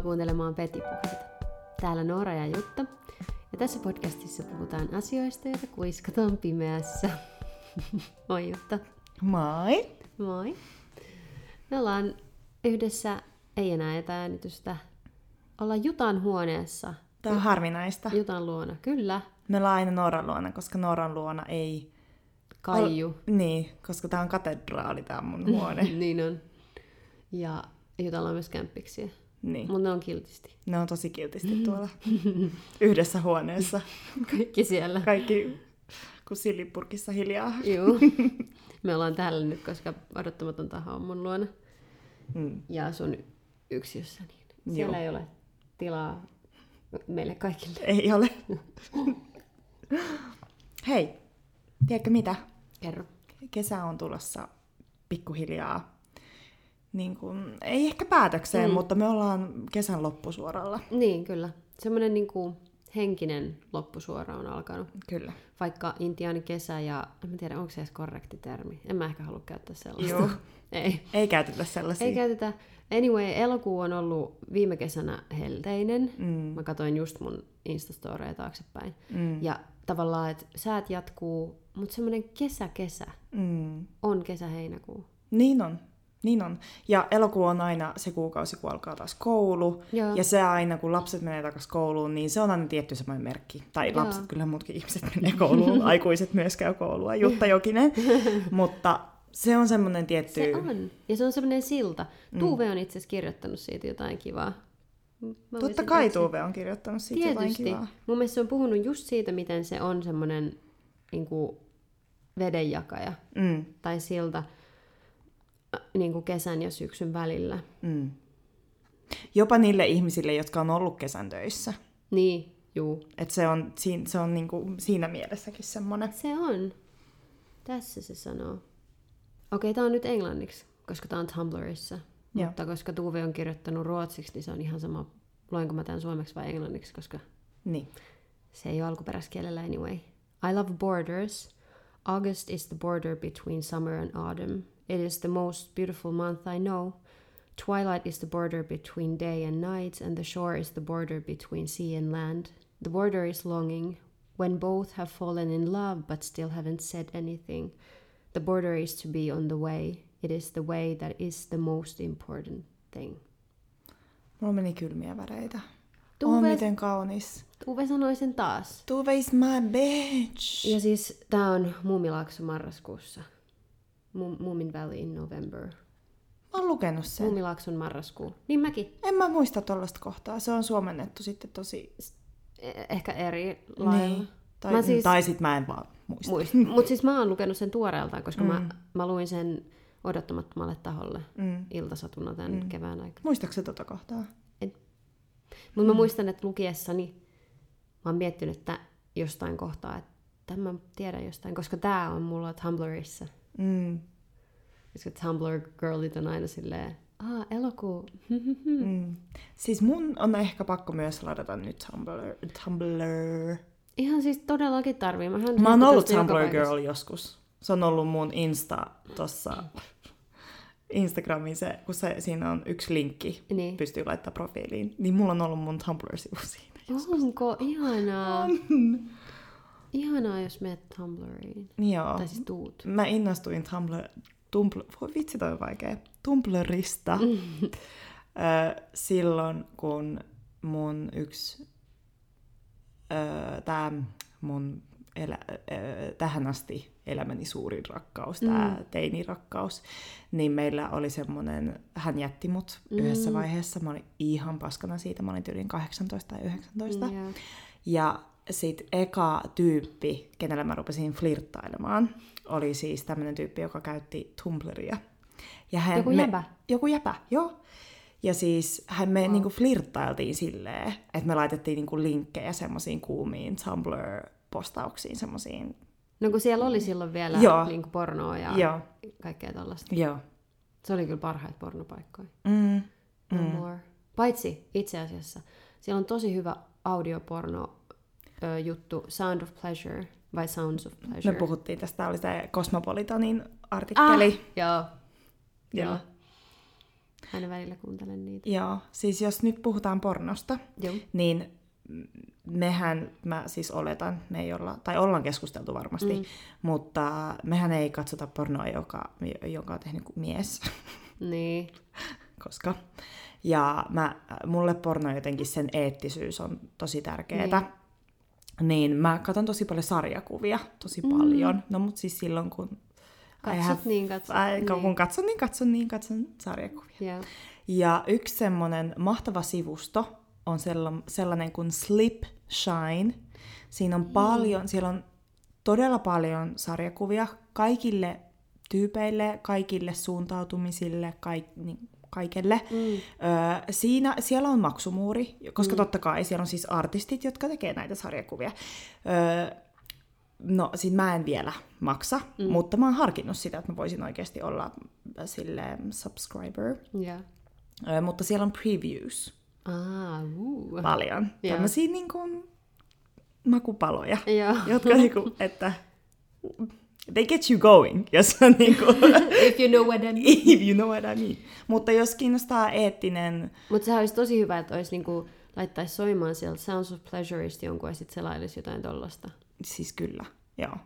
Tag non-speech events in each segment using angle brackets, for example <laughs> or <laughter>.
Tervetuloa kuuntelemaan Petipuheita. Täällä Noora ja Jutta. Ja tässä podcastissa puhutaan asioista, joita kuiskataan pimeässä. <laughs> Moi Jutta. Moi. Moi. Me ollaan yhdessä, ei enää etääänitystä, ollaan Jutan huoneessa. Tämä on harvinaista. Jutan luona, kyllä. Me ollaan aina Nooran luona, koska Nooran luona ei... Kaiju. Ol... Niin, koska tämä on katedraali, tämä mun huone. <laughs> niin on. Ja Jutalla on myös kämppiksiä. Niin. Mutta ne on kiltisti. Ne on tosi kiltisti tuolla yhdessä huoneessa. Kaikki siellä. Kaikki kuin sillipurkissa hiljaa. Joo. Me ollaan täällä nyt, koska odottamaton taho on mun luona. Mm. Ja asun yksiössä, niin siellä Joo. ei ole tilaa meille kaikille. Ei ole. Hei, tiedätkö mitä? Kerro. Kesä on tulossa pikkuhiljaa. Niin kuin, ei ehkä päätökseen, Mm. mutta me ollaan kesän loppusuoralla. Niin, kyllä. Semmoinen niin kuin henkinen loppusuora on alkanut. Kyllä. Vaikka intiaani kesä ja, en mä tiedä, onko se edes korrekti termi. En mä ehkä halua käyttää sellaista. Joo. <laughs> ei. Ei käytetä sellaisia. Ei käytetä. Anyway, elokuu on ollut viime kesänä helteinen. Mm. Mä katsoin just mun Instastoreja taaksepäin. Mm. Ja tavallaan, että säät jatkuu, mutta semmoinen kesä-kesä Mm. on kesä-heinäkuu. Niin on. Niin on. Ja elokuu on aina se kuukausi, kun alkaa taas koulu. Joo. Ja se aina, kun lapset menee takaisin kouluun, niin se on aina tietty semmoinen merkki. Tai Joo. lapset, kyllä muutkin ihmiset <laughs> menee kouluun, <laughs> aikuiset myös käy koulua, Jutta Jokinen. <laughs> Mutta se on semmoinen tietty... Se on. Ja se on semmoinen silta. Tuuve on itse asiassa kirjoittanut siitä jotain kivaa. Mä Totta kai etsiä. Tuuve on kirjoittanut siitä jotain Tietysti. kivaa. Mun mielestä se on puhunut just siitä, miten se on semmoinen niin kuin vedenjakaja Mm, tai silta niin kuin kesän ja syksyn välillä. mm. Jopa niille ihmisille, jotka on ollut kesän töissä. Niin, juu. Et se on, siinä, se on niinku siinä mielessäkin semmoinen. Se on. Tässä se sanoo. Okei, tää on nyt englanniksi, koska tää on Tumblrissa. Joo. Mutta koska Tuve on kirjoittanut ruotsiksi, niin se on ihan sama, luenko mä tämän suomeksi vai englanniksi, koska Niin. se ei ole alkuperäiskielellä anyway. I love borders. August is the border between summer and autumn. It is the most beautiful month I know. Twilight is the border between day and night, and the shore is the border between sea and land. The border is longing, when both have fallen in love but still haven't said anything. The border is to be on the way. It is the way that is the most important thing. Mulla meni kylmiä väreitä. Tuve- Oh, miten kaunis. Tuve sanoi sen taas. Tuve is my bitch. Ja siis tää on Muumilaakso marraskuussa. Mu- Moomin Valley in November. Mä oon lukenut sen. Muumilaakson marraskuu. Niin mäkin. En mä muista tollasta kohtaa. Se on suomennettu sitten tosi... Eh- Ehkä eri lailla. Niin. Tai, Mä mä siis- tai sit mä en vaan muista. Muist. <laughs> Mutta siis mä oon lukenut sen tuoreeltaan, koska mm. Mm. mä, mä luin sen odottamattomalle taholle Mm. iltasatuna tämän mm. Mm. kevään aikana. Muistatko se tota kohtaa? Mutta mä muistan, että lukiessani mä oon miettinyt, että jostain kohtaa, että tämän mä tiedän jostain, koska tää on mulla Tumblrissa. Mm. Koska Tumblr girlit on aina silleen, aa, elokuu. Mm. Siis mun on ehkä pakko myös ladata nyt Tumblr. Tumblr. Ihan siis todellakin tarvii. Mähän Mä oon ollut Tumblr girl joskus. Se on ollut mun Insta tossa Instagramin se, kun se, siinä on yksi linkki, Niin. pystyy laittaa profiiliin. Niin mulla on ollut mun Tumblr-sivu siinä. Onko? Ihanaa. Ihanaa, jos menet Tumblriin. Joo. Tai siis tuut. Mä innostuin Tumblr... Tumblr voi vitsi toi on vaikea. Tumblrista <laughs> silloin, kun mun yksi... Ö, tää mun elä, tähän asti elämäni suurin rakkaus, tää Mm. teinirakkaus, niin meillä oli semmonen, hän jätti mut yhdessä Mm. vaiheessa, mä olin ihan paskana siitä, mä olin tyyliin 18 tai 19. Joo. Ja sit eka tyyppi, kenellä mä rupesin flirttailemaan, oli siis tämmönen tyyppi, joka käytti Tumblria. Ja hän, Joku me? Joku jäpä, joo. Ja siis hän me Wow. niinku flirttailtiin silleen, että me laitettiin niinku linkkejä semmoisiin kuumiin Tumblr-postauksiin, semmoisiin. No kun siellä oli silloin vielä Joo. niin pornoa ja Joo, kaikkea tällaista. joo. Se oli kyllä parhaita pornopaikkoja. Mm. No Mm. more. Paitsi itse asiassa, siellä on tosi hyvä audioporno ö, juttu Sound of Pleasure vai Sounds of Pleasure. Me puhuttiin tästä, oli se Cosmopolitanin artikkeli. Ah, joo. Joo. Joo. Aina välillä kuuntelen niitä. Joo, siis jos nyt puhutaan pornosta, Joo. niin mehän, mä siis oletan, me ei olla, tai ollaan keskusteltu varmasti, mm. mutta mehän ei katsota pornoa, joka, joka on tehnyt mies. <laughs> Niin. Koska. Ja mä, mulle porno jotenkin sen eettisyys on tosi tärkeää. Niin. Niin mä katson tosi paljon sarjakuvia, tosi mm. paljon. No mut siis silloin kun... Katsot have, niin, katsot I, niin. Kun katson niin, katson niin, katson sarjakuvia. Yeah. Ja yksi semmonen mahtava sivusto on sellainen kuin Slip Shine. Siinä on mm. paljon, siellä on todella paljon sarjakuvia kaikille tyypeille, kaikille suuntautumisille, kaik, niin, kaikelle. Mm. Öö, siinä, siellä on maksumuuri, koska mm. totta kai siellä on siis artistit, jotka tekee näitä sarjakuvia. Öö, no, siis mä en vielä maksa, mm. mutta mä oon harkinnut sitä, että mä voisin oikeasti olla sille subscriber. Yeah. Öö, mutta siellä on previews. Ah, uh. Paljon. Yeah. Tämmöisiä niin kuin, makupaloja, yeah. jotka niin kuin, <laughs> että they get you going, <laughs> jos on niin kuin, <laughs> If you know what I mean. If you know what I mean. Mutta jos kiinnostaa eettinen... Mutta sehän olisi tosi hyvä, että olisi niinku, laittaisi soimaan sieltä Sounds of Pleasureista jonkun ja sitten selailisi jotain tollasta. Siis kyllä, joo.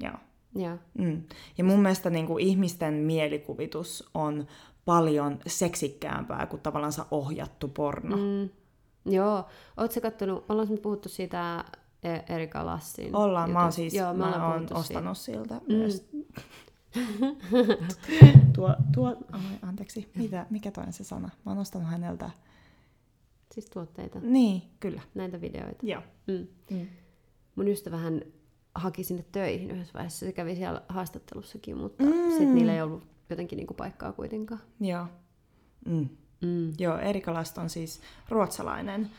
joo. Ja. Mm. ja mun mielestä niin kuin, ihmisten mielikuvitus on paljon seksikkäämpää kuin tavallaan ohjattu porno. Mm. Joo. Oletko kattonut, ollaanko me puhuttu siitä E- Erika Lassin. Ollaan, jutus. mä oon siis Joo, mä, mä oon ostanut siitä. siltä mm. myös. <laughs> tuo, tuo, oh, anteeksi, mitä, mikä toinen se sana? Mä oon ostanut häneltä... Siis tuotteita. Niin, kyllä. Näitä videoita. Joo. Mm. Mm. Mun ystävähän haki sinne töihin yhdessä vaiheessa. Se kävi siellä haastattelussakin, mutta mm. sitten niillä ei ollut jotenkin niinku paikkaa kuitenkaan. Joo. Mm. Mm. Joo, Erika Last on siis ruotsalainen.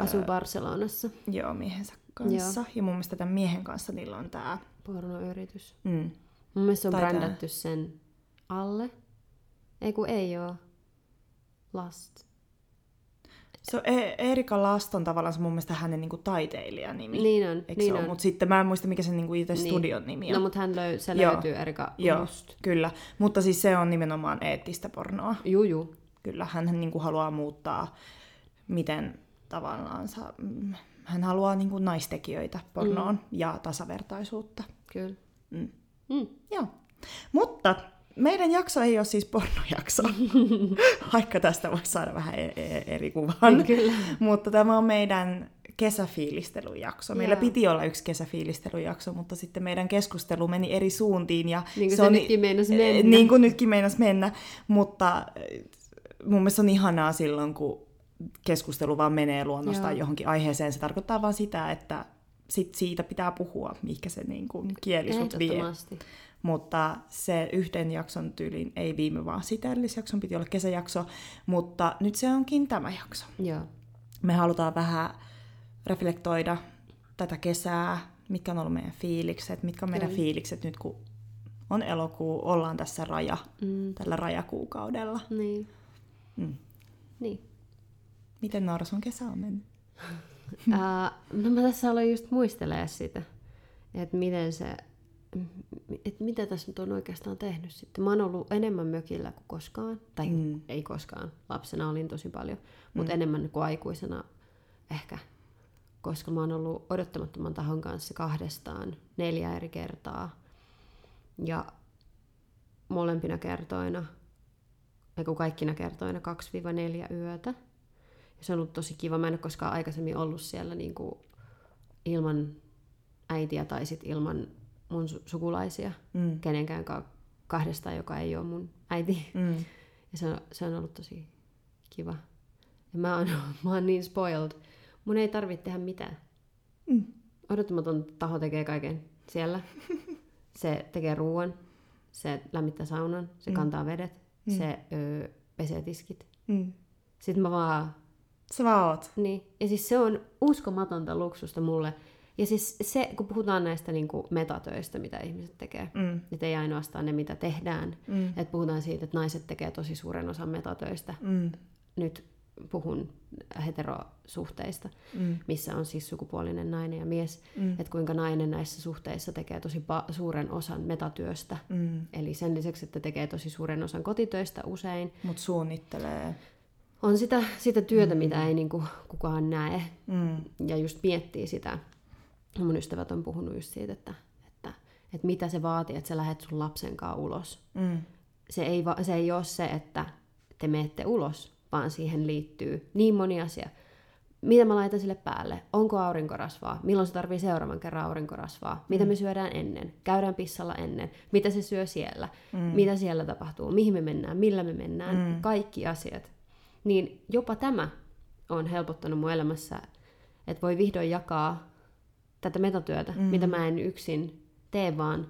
Asuu Barcelonassa. Joo, miehensä kanssa. Joo. Ja mun mielestä tämän miehen kanssa niillä on tää... Pornoyritys. Mm. Mun mielestä on tai brändätty sen alle. Ei kun ei oo. Last. Se on e- Erika Last on tavallaan se mun mielestä hänen niinku taiteilijanimi. Niin on, Eikö niin on? Mutta sitten mä en muista mikä sen niinku itse niin. studion nimi on. No mutta hän löy, se Joo. löytyy Erika Joo, Just. kyllä. Mutta siis se on nimenomaan eettistä pornoa. Juu, juu. Kyllä, hän niinku haluaa muuttaa, miten tavallaan sa, mm, hän haluaa niin kuin naistekijöitä pornoon mm. ja tasavertaisuutta. Kyllä. Mm. Mm. Joo. Mutta meidän jakso ei ole siis pornojakso, <laughs> vaikka tästä voi saada vähän e- e- eri kuvan. Kyllä. mutta tämä on meidän kesäfiilistelyjakso. Meillä yeah. piti olla yksi kesäfiilistelyjakso, mutta sitten meidän keskustelu meni eri suuntiin. Ja niin kuin se, se on, nytkin meinas mennä. Niin kuin nytkin meinas mennä, mutta mun mielestä on ihanaa silloin, kun keskustelu vaan menee luonnostaan Joo. johonkin aiheeseen. Se tarkoittaa vaan sitä, että sit siitä pitää puhua, mikä se niin kuin kieli sut vie. Mutta se yhden jakson tyylin ei viime vaan sitä edellisjakson piti olla kesäjakso, mutta nyt se onkin tämä jakso. Joo. Me halutaan vähän reflektoida tätä kesää, mitkä on ollut meidän fiilikset, mitkä on meidän Kyllä. fiilikset nyt, kun on elokuu, ollaan tässä raja, mm. tällä rajakuukaudella. Niin. Mm. Niin. Miten Noora sun kesä on mennyt? uh, <laughs> no mä tässä aloin just muistelee sitä, että miten se, että mitä tässä nyt on oikeastaan tehnyt sitten. Mä oon ollut enemmän mökillä kuin koskaan, tai mm. ei koskaan, lapsena olin tosi paljon, mutta mm. enemmän kuin aikuisena ehkä, koska mä oon ollut odottamattoman tahon kanssa kahdestaan neljä eri kertaa. Ja molempina kertoina, ei kaikkina kertoina 2-4 yötä se on ollut tosi kiva. Mä en ole koskaan aikaisemmin ollut siellä niin kuin ilman äitiä tai sit ilman mun su- sukulaisia, mm. kenenkään kahdesta, joka ei ole mun äiti. Mm. Ja se on, se on ollut tosi kiva. Ja mä oon, <laughs> mä oon niin spoiled. Mun ei tarvitse tehdä mitään. Mm. Odottamaton taho tekee kaiken siellä. <laughs> Se tekee ruoan, se lämmittää saunan, se mm. kantaa vedet, mm. se öö, pesee tiskit. Mm. Sitten mä vaan Sä vaan oot. Niin. Ja siis se on uskomatonta luksusta mulle. Ja siis se, kun puhutaan näistä niin kuin metatöistä, mitä ihmiset tekee, mm. että ei ainoastaan ne, mitä tehdään, mm. että puhutaan siitä, että naiset tekee tosi suuren osan metatöistä mm. nyt puhun heterosuhteista, Mm. missä on siis sukupuolinen nainen ja mies, Mm. että kuinka nainen näissä suhteissa tekee tosi pa- suuren osan metatyöstä. Mm. Eli sen lisäksi, että tekee tosi suuren osan kotitöistä usein, Mut suunnittelee. On sitä, sitä työtä, mitä ei niinku kukaan näe. Mm. Ja just miettii sitä. Mun ystävät on puhunut just siitä, että, että, että mitä se vaatii, että sä lähdet sun lapsen kanssa ulos. Mm. Se ei, va- se ei ole se, että te menette ulos, vaan siihen liittyy niin moni asia. Mitä mä laitan sille päälle? Onko aurinkorasvaa? Milloin se tarvii seuraavan kerran aurinkorasvaa? Mitä me syödään ennen? Käydään pissalla ennen? Mitä se syö siellä? Mm. Mitä siellä tapahtuu? Mihin me mennään? Millä me mennään? Mm. Kaikki asiat. Niin jopa tämä on helpottanut mun elämässä, että voi vihdoin jakaa tätä metatyötä, Mm. mitä mä en yksin tee, vaan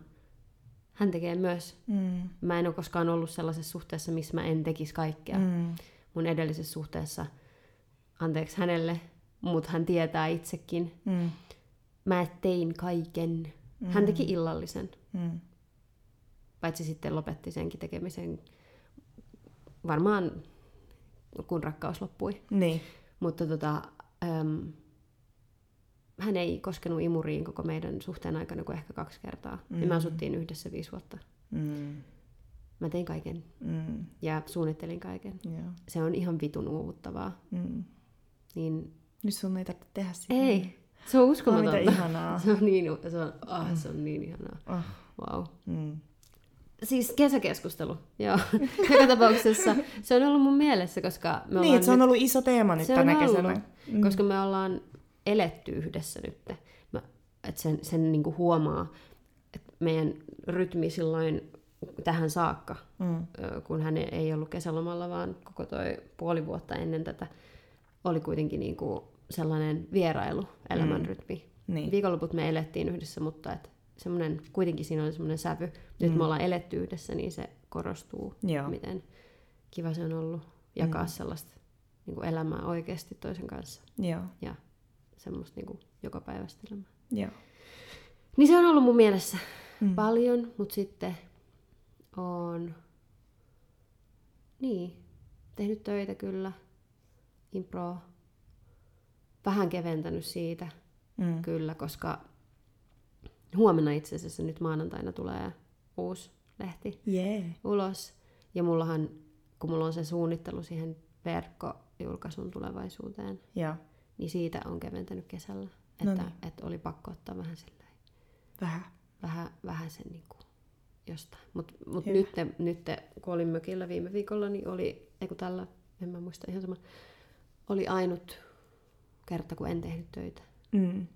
hän tekee myös. Mm. Mä en ole koskaan ollut sellaisessa suhteessa, missä mä en tekisi kaikkea. Mm. Mun edellisessä suhteessa, anteeksi hänelle, mutta hän tietää itsekin, Mm. mä tein kaiken. Hän teki illallisen, Mm. paitsi sitten lopetti senkin tekemisen varmaan kun rakkaus loppui. Niin. Mutta tota, äm, hän ei koskenut imuriin koko meidän suhteen aikana kuin ehkä kaksi kertaa. Mm. Ja me Mm. asuttiin yhdessä viisi vuotta. Mm. Mä tein kaiken Mm. ja suunnittelin kaiken. Joo. Se on ihan vitun uuvuttavaa. Mm. Niin Nyt sun ei tarvitse tehdä sitä. ei, se on Oh, uskomatonta. mitä ihanaa. <laughs> Se on niin, se on, ah, se on niin ihanaa. Oh. Wow. Mm. Siis kesäkeskustelu, joo. <laughs> Joka tapauksessa se on ollut mun mielessä, koska me Niin, ollaan että se on nyt, ollut iso teema nyt Se tänä ollut. kesänä. Mm. koska me ollaan eletty yhdessä nyt. Mä, että sen, sen niinku huomaa, että meidän rytmi silloin tähän saakka, Mm. kun hän ei ollut kesälomalla, vaan koko toi puoli vuotta ennen tätä, oli kuitenkin niinku sellainen vierailu, elämänrytmi. Niin. Viikonloput me elettiin yhdessä, mutta et semmonen, kuitenkin siinä oli semmoinen sävy. Nyt Mm. me ollaan eletty yhdessä, niin se korostuu, Joo. miten kiva se on ollut jakaa mm. sellaista niin kuin elämää oikeasti toisen kanssa Joo. ja semmoista niin kuin joka päivästä elämää. Joo. Niin se on ollut mun mielessä Mm. paljon, mutta sitten on niin, tehnyt töitä kyllä, impro, vähän keventänyt siitä Mm. kyllä, koska huomenna itse asiassa nyt maanantaina tulee uusi lehti Jee. ulos. Ja mullahan, kun mulla on se suunnittelu siihen verkkojulkaisun tulevaisuuteen, Joo. niin siitä on keventänyt kesällä. Että, että oli pakko ottaa vähän silleen, Vähän. vähän, vähän sen niin kuin jostain. Mutta mut nyt, nyt, kun olin mökillä viime viikolla, niin oli, ei kun tällä, en mä muista ihan sama, oli ainut kerta, kun en tehnyt töitä. Mm.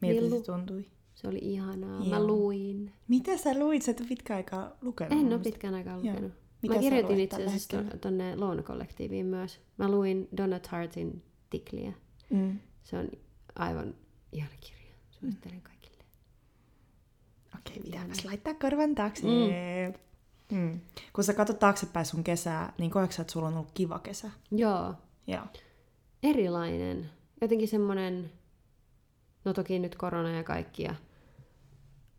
Miltä Millu. se tuntui? Se oli ihanaa. Joo. Mä luin. Mitä sä luit? Sä et ole pitkä aikaa lukenut. En ole pitkään aikaan Joo. lukenut. Mitä mä kirjoitin itse asiassa tuonne Louna-kollektiiviin myös. Mä luin Donna Tartin Tikliä. Mm. Se on aivan ihana kirja. Suosittelen kaikille. Okei, pitääpäs laittaa korvan taakse. Mm. Mm. Kun sä katsot taaksepäin sun kesää, niin koetko sä, että sulla on ollut kiva kesä? Joo. Joo. Erilainen. Jotenkin semmonen, no toki nyt korona ja kaikkia,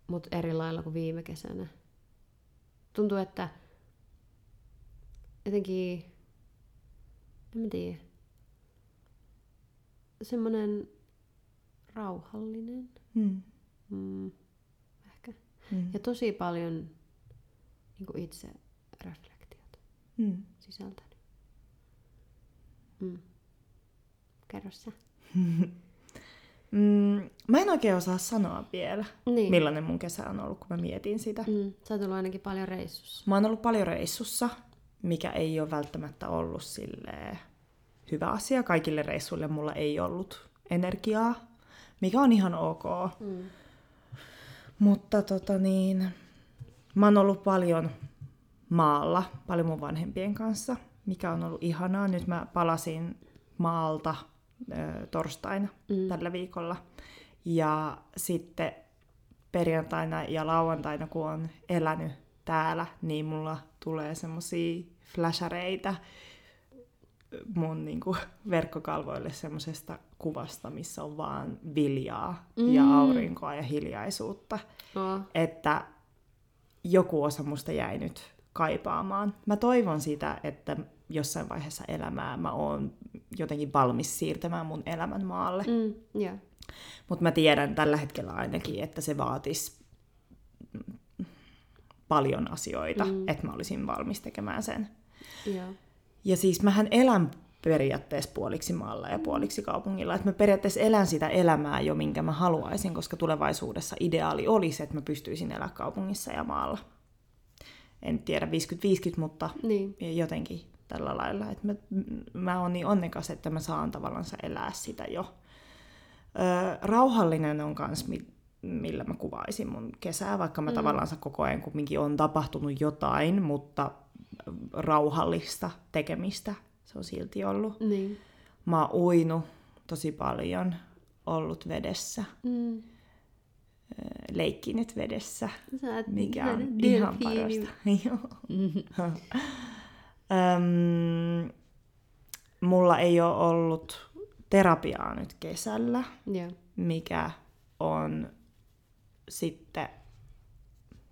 mutta eri lailla kuin viime kesänä. Tuntuu, että jotenkin, en mä tiedä, semmonen rauhallinen. Mm. Mm, ehkä. Mm. Ja tosi paljon niin itse reflektiota Mm. sisältänyt. Mm. Kerro sä. <laughs> Mm. Mä en oikein osaa sanoa vielä, Niin. millainen mun kesä on ollut, kun mä mietin sitä. Mm. Sä oot ollut ainakin paljon reissussa. Mä oon ollut paljon reissussa, mikä ei ole välttämättä ollut silleen hyvä asia. Kaikille reissuille mulla ei ollut energiaa, mikä on ihan ok. Mm. Mutta tota niin, mä oon ollut paljon maalla, paljon mun vanhempien kanssa, mikä on ollut ihanaa. Nyt mä palasin maalta ö, torstaina Mm. tällä viikolla. Ja sitten perjantaina ja lauantaina, kun on elänyt täällä, niin mulla tulee semmosia flashareita mun niinku, verkkokalvoille semmosesta kuvasta, missä on vaan viljaa mm. ja aurinkoa ja hiljaisuutta. Oh. Että joku osa musta jäi nyt kaipaamaan. Mä toivon sitä, että jossain vaiheessa elämää mä oon jotenkin valmis siirtämään mun elämän maalle. Mm, yeah. Mutta mä tiedän tällä hetkellä ainakin, että se vaatisi paljon asioita, mm. että mä olisin valmis tekemään sen. Yeah. Ja siis mähän elän periaatteessa puoliksi maalla ja puoliksi kaupungilla. Että mä periaatteessa elän sitä elämää jo, minkä mä haluaisin, koska tulevaisuudessa ideaali olisi, että mä pystyisin elää kaupungissa ja maalla. En tiedä 50-50, mutta Niin. jotenkin tällä lailla. Että mä, mä oon niin onnekas, että mä saan tavallaan elää sitä jo. Öö, rauhallinen on kans, millä mä kuvaisin mun kesää, vaikka mä mm. tavallaan koko ajan kumminkin on tapahtunut jotain, mutta rauhallista tekemistä se on silti ollut. Niin. Mä oon uinut tosi paljon, ollut vedessä, Mm. leikkinyt vedessä, Sä mikä on ihan parasta. <laughs> <laughs> Öm, mulla ei ole ollut terapiaa nyt kesällä, Joo. mikä on sitten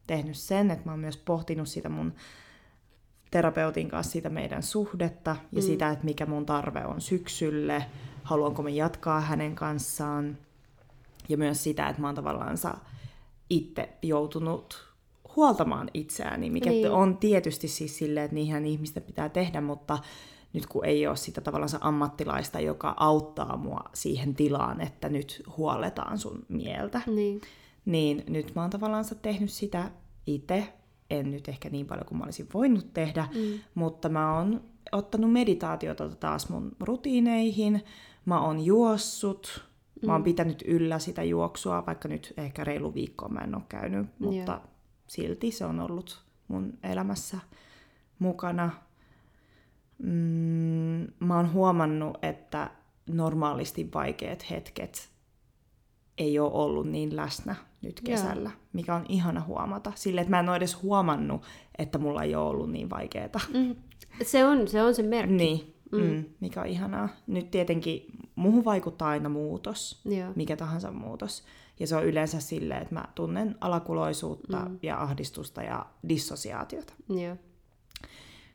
tehnyt sen, että mä oon myös pohtinut sitä mun terapeutin kanssa sitä meidän suhdetta ja mm. sitä, että mikä mun tarve on syksylle, haluanko mä jatkaa hänen kanssaan. Ja myös sitä, että mä oon tavallaan itse joutunut huoltamaan itseäni, mikä Niin. on tietysti siis silleen, että niinhän ihmisten pitää tehdä, mutta nyt kun ei ole sitä tavallaan ammattilaista, joka auttaa mua siihen tilaan, että nyt huoletaan sun mieltä, Niin. niin nyt mä oon tavallaan tehnyt sitä itse. En nyt ehkä niin paljon kuin mä olisin voinut tehdä, Mm. mutta mä oon ottanut meditaatiota taas mun rutiineihin. Mä oon juossut. Mä oon pitänyt yllä sitä juoksua, vaikka nyt ehkä reilu viikkoa mä en ole käynyt, mutta Joo. Silti se on ollut mun elämässä mukana. Mm, mä oon huomannut, että normaalisti vaikeat hetket ei ole ollut niin läsnä nyt Joo. kesällä, mikä on ihana huomata. Sille, että mä en ole edes huomannut, että mulla ei ole ollut niin vaikeeta. Mm. Se, on, se on se merkki. Niin, mm. Mm, mikä on ihanaa. Nyt tietenkin muuhun vaikuttaa aina muutos, Joo. mikä tahansa muutos. Ja se on yleensä silleen, että mä tunnen alakuloisuutta mm. ja ahdistusta ja dissosiaatiota. Joo.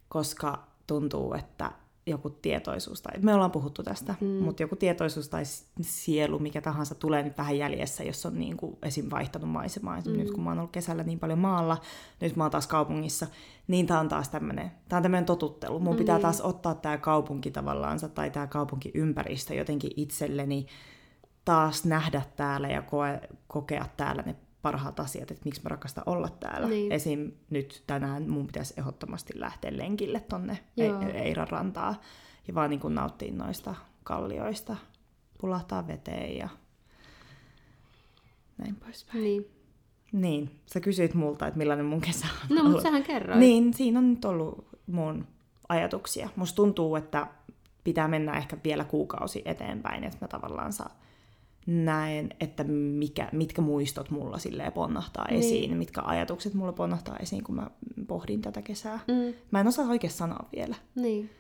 koska tuntuu, että joku tietoisuus, tai me ollaan puhuttu tästä, mm. mutta joku tietoisuus tai sielu, mikä tahansa tulee nyt vähän jäljessä, jos on niin kuin esim. vaihtanut maisemaa. Mm. Nyt kun mä oon ollut kesällä niin paljon maalla, nyt mä oon taas kaupungissa, niin tää on taas tämmönen, tää on tämmönen totuttelu. Mun pitää Niin. taas ottaa tää kaupunki tavallaansa, tai tää kaupunkiympäristö jotenkin itselleni, taas nähdä täällä ja koe, kokea täällä ne parhaat asiat, että miksi mä rakastan olla täällä. Niin. Esim. nyt tänään mun pitäisi ehdottomasti lähteä lenkille tonne. E- Eiran rantaa ja vaan niin nauttia noista kallioista, pulahtaa veteen ja näin poispäin. Niin. Niin, sä kysyit multa, että millainen mun kesä on No, mutta sähän kerroit. Niin, siinä on nyt ollut mun ajatuksia. Musta tuntuu, että pitää mennä ehkä vielä kuukausi eteenpäin, että mä tavallaan saa näen, että mikä, mitkä muistot mulla silleen ponnahtaa Niin. esiin, mitkä ajatukset mulla ponnahtaa esiin, kun mä pohdin tätä kesää. Mm, Mä en osaa oikein sanoa vielä. niin.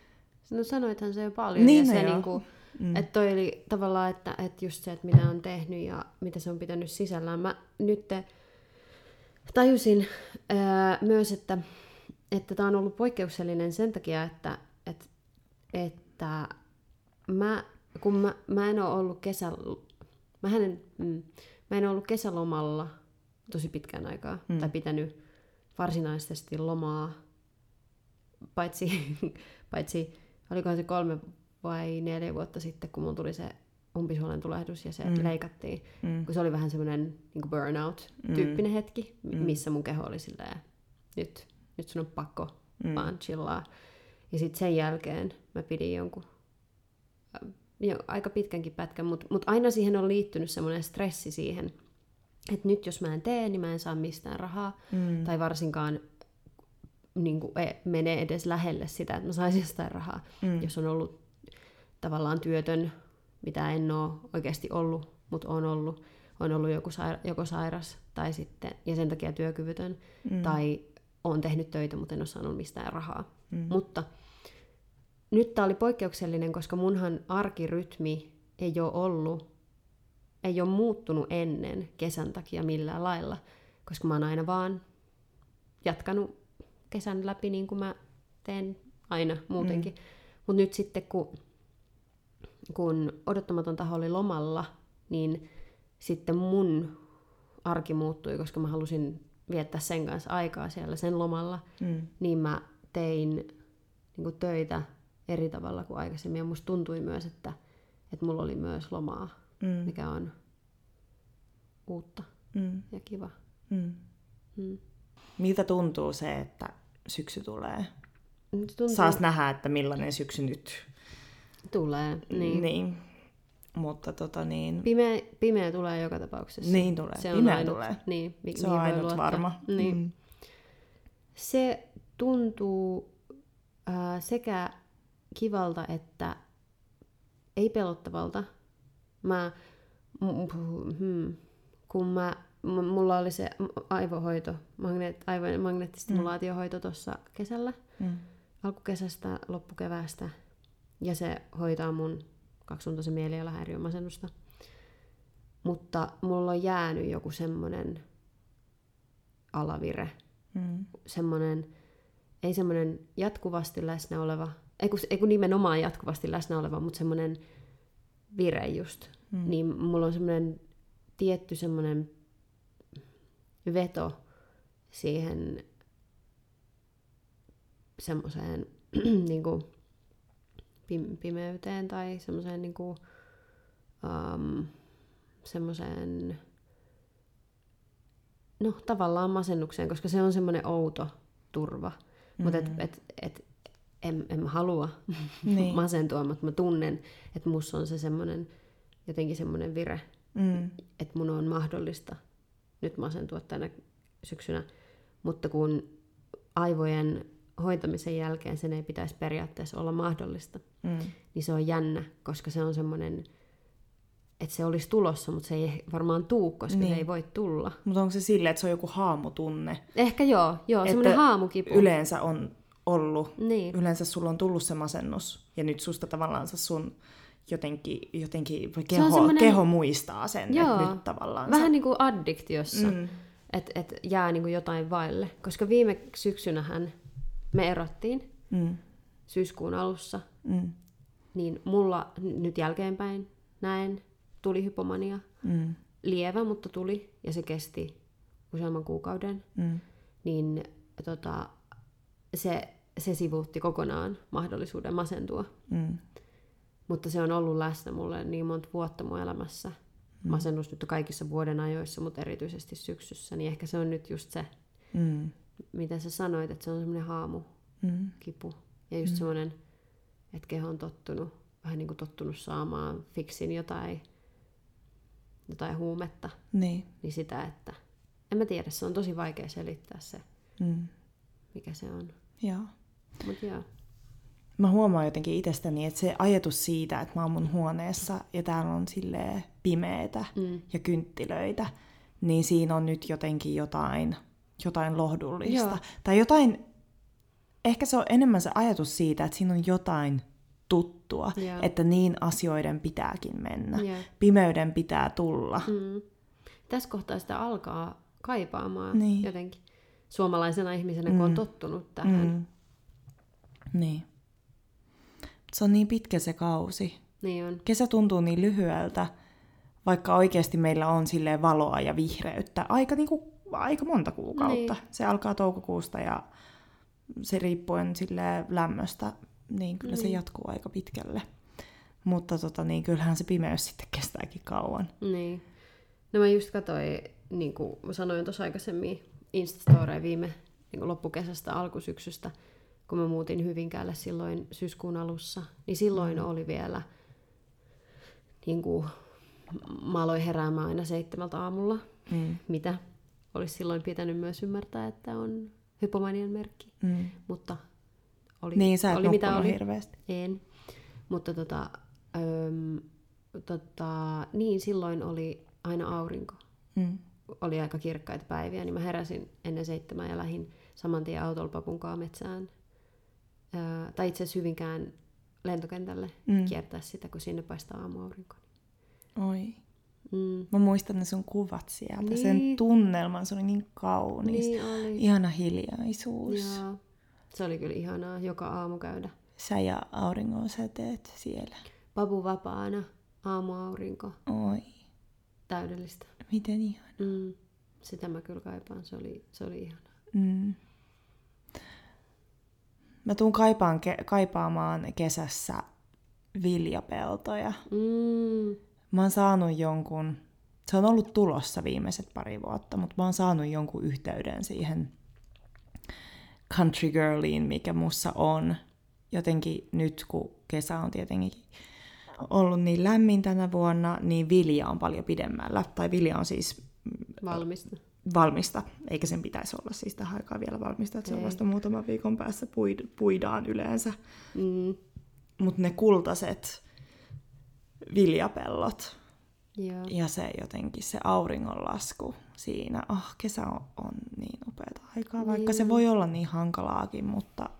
No sanoithan se jo paljon. Niin, ja no se joo. niinku, Mm. että toi oli tavallaan, että, että just se, että mitä on tehnyt ja mitä se on pitänyt sisällään. Mä nyt tajusin ää, myös, että että tämä on ollut poikkeuksellinen sen takia, että, että, että mä, kun mä, mä en ole ollut kesä, mä en, mm, mä en ollut kesälomalla tosi pitkään aikaa, mm. tai pitänyt varsinaisesti lomaa, paitsi, <laughs> paitsi olikohan se kolme vai neljä vuotta sitten, kun mun tuli se umpisuolen tulehdus ja se mm. leikattiin, Mm. kun se oli vähän semmoinen niin burnout-tyyppinen mm. hetki, mm. missä mun keho oli silleen, nyt, nyt sun on pakko mm. vaan chillaa. Ja sitten sen jälkeen mä pidin jonkun äh, jo, aika pitkänkin pätkän, mutta mut aina siihen on liittynyt semmoinen stressi siihen, että nyt jos mä en tee, niin mä en saa mistään rahaa, mm. tai varsinkaan niin kuin, e, menee edes lähelle sitä, että mä saisin jostain rahaa, mm. jos on ollut tavallaan työtön, mitä en ole oikeasti ollut, mutta on ollut, on ollut joku saira- joko sairas tai sitten, ja sen takia työkyvytön, mm. tai on tehnyt töitä, mutta en ole saanut mistään rahaa. Mm. Mutta nyt tämä oli poikkeuksellinen, koska munhan arkirytmi ei ole ollut, ei ole muuttunut ennen kesän takia millään lailla, koska mä oon aina vaan jatkanut kesän läpi niin kuin mä teen aina muutenkin. Mm. Mutta nyt sitten, kun, kun odottamaton taho oli lomalla, niin sitten mun arki muuttui, koska mä halusin viettää sen kanssa aikaa siellä sen lomalla, mm. niin mä tein niin kuin töitä eri tavalla kuin aikaisemmin. Ja musta tuntui myös, että, että mulla oli myös lomaa, mm. mikä on uutta mm. ja kiva. Mm. Mm. Miltä tuntuu se, että syksy tulee? Tuntuu... Saas nähdä, että millainen syksy nyt tulee. Niin. niin. Mutta tota niin... Pimeä, pimeä tulee joka tapauksessa. Niin tulee, se pimeä ainut, tulee. Niin, mi- se on ainut luottaa. varma. Niin. Mm. Se tuntuu äh, sekä kivalta että ei pelottavalta. Mä, hmm, kun mä, mulla oli se aivohoito, magneet, aivojen magneettistimulaatiohoito mm. tuossa kesällä, mm. alkukesästä, loppukeväästä, ja se hoitaa mun kaksisuuntaisen mielialahäiriömasennusta. Mutta mulla on jäänyt joku semmoinen alavire. Mm. Semmoinen, ei semmoinen jatkuvasti läsnä oleva, ei kun, ei kun nimenomaan jatkuvasti läsnä oleva, mutta semmoinen vire just. Mm. Niin mulla on semmoinen tietty semmoinen veto siihen semmoiseen <clears throat> niin kuin, pimeyteen tai semmoiseen niin kuin, um, semmoiseen no tavallaan masennukseen, koska se on semmoinen outo turva. Mm. Mutta et, et, et, en, en halua <laughs> niin. masentua, mutta mä tunnen, että mussa on se semmoinen jotenkin semmoinen vire, mm. että mun on mahdollista nyt masentua tänä syksynä. Mutta kun aivojen hoitamisen jälkeen sen ei pitäisi periaatteessa olla mahdollista, mm. niin se on jännä, koska se on semmoinen, että se olisi tulossa, mutta se ei varmaan tuu, koska niin. se ei voi tulla. Mutta onko se silleen, että se on joku haamutunne? Ehkä joo, joo semmoinen haamukipu. Yleensä on ollut, niin. yleensä sulla on tullut se masennus, ja nyt susta tavallaan sun jotenkin, jotenkin keho, semmoinen... keho muistaa sen, joo, että nyt tavallaan... Vähän niin kuin addiktiossa, mm. että et jää niin kuin jotain vaille. Koska viime syksynähän me erottiin mm. syyskuun alussa, mm. niin mulla nyt jälkeenpäin näen tuli hypomania. Mm. Lievä, mutta tuli, ja se kesti useamman kuukauden. Mm. Niin tota, se, se sivuutti kokonaan mahdollisuuden masentua. Mm. Mutta se on ollut läsnä mulle niin monta vuotta mun elämässä. Mm. Masennus nyt kaikissa vuoden ajoissa, mutta erityisesti syksyssä. Niin ehkä se on nyt just se, mm mitä sä sanoit, että se on semmoinen haamu mm. kipu. Ja just mm. semmoinen, että keho on tottunut, vähän niin kuin tottunut saamaan fiksin jotain, jotain huumetta. Niin. Niin sitä, että en mä tiedä, se on tosi vaikea selittää se, mm. mikä se on. Joo. Mut joo. Mä huomaan jotenkin itsestäni, että se ajatus siitä, että mä oon mun huoneessa ja täällä on silleen pimeetä mm. ja kynttilöitä, niin siinä on nyt jotenkin jotain jotain lohdullista. Joo. Tai jotain, ehkä se on enemmän se ajatus siitä, että siinä on jotain tuttua, Joo. että niin asioiden pitääkin mennä. Joo. Pimeyden pitää tulla. Mm. Tässä kohtaa sitä alkaa kaipaamaan niin. jotenkin suomalaisena ihmisenä, kun mm. on tottunut tähän. Mm. Niin. Se on niin pitkä se kausi. Niin on. Kesä tuntuu niin lyhyeltä, vaikka oikeasti meillä on sille valoa ja vihreyttä. Aika niinku aika monta kuukautta. Niin. Se alkaa toukokuusta ja se riippuen sille lämmöstä, niin kyllä niin. se jatkuu aika pitkälle. Mutta tota, niin kyllähän se pimeys sitten kestääkin kauan. Niin. No mä just katsoin, niin kuin sanoin tuossa aikaisemmin, Instastoreja viime niin kuin loppukesästä, alkusyksystä, kun mä muutin Hyvinkäälle silloin syyskuun alussa, niin silloin mm. oli vielä, niin kuin, mä aloin heräämään aina seitsemältä aamulla. Mm. Mitä? olisi silloin pitänyt myös ymmärtää, että on hypomanian merkki. Mm. Mutta oli, niin, sä oli mitä oli. hirveästi. En. Mutta tota, öm, tota, niin silloin oli aina aurinko. Mm. Oli aika kirkkaita päiviä, niin mä heräsin ennen seitsemää ja lähdin saman tien autolla papunkaa metsään. Tai itse asiassa Hyvinkään lentokentälle mm. kiertää sitä, kun sinne paistaa aamuaurinko. Oi. Mm. Mä muistan ne sun kuvat sieltä, niin. sen tunnelman, se oli niin kaunis. Niin oli. Ihana hiljaisuus. Joo. Se oli kyllä ihanaa joka aamu käydä. Sä ja auringon sä teet siellä. Papu vapaana, aamuaurinko, Oi, täydellistä. miten ihan. Mm. Sitä mä kyllä kaipaan, se oli, se oli ihanaa. Mm. Mä tuun kaipaan, ke- kaipaamaan kesässä viljapeltoja. Mm. Mä oon saanut jonkun, se on ollut tulossa viimeiset pari vuotta, mutta mä oon saanut jonkun yhteyden siihen country girliin, mikä mussa on. Jotenkin nyt, kun kesä on tietenkin ollut niin lämmin tänä vuonna, niin vilja on paljon pidemmällä. Tai vilja on siis Valmista. Valmista, eikä sen pitäisi olla siis tähän aikaan vielä valmista, että se on vasta muutaman viikon päässä puid, puidaan yleensä. Mm. Mutta ne kultaiset viljapellot Joo. ja se jotenkin se auringonlasku siinä, oh, kesä on, on niin upeata aikaa, vaikka Niin se voi olla niin hankalaakin, mutta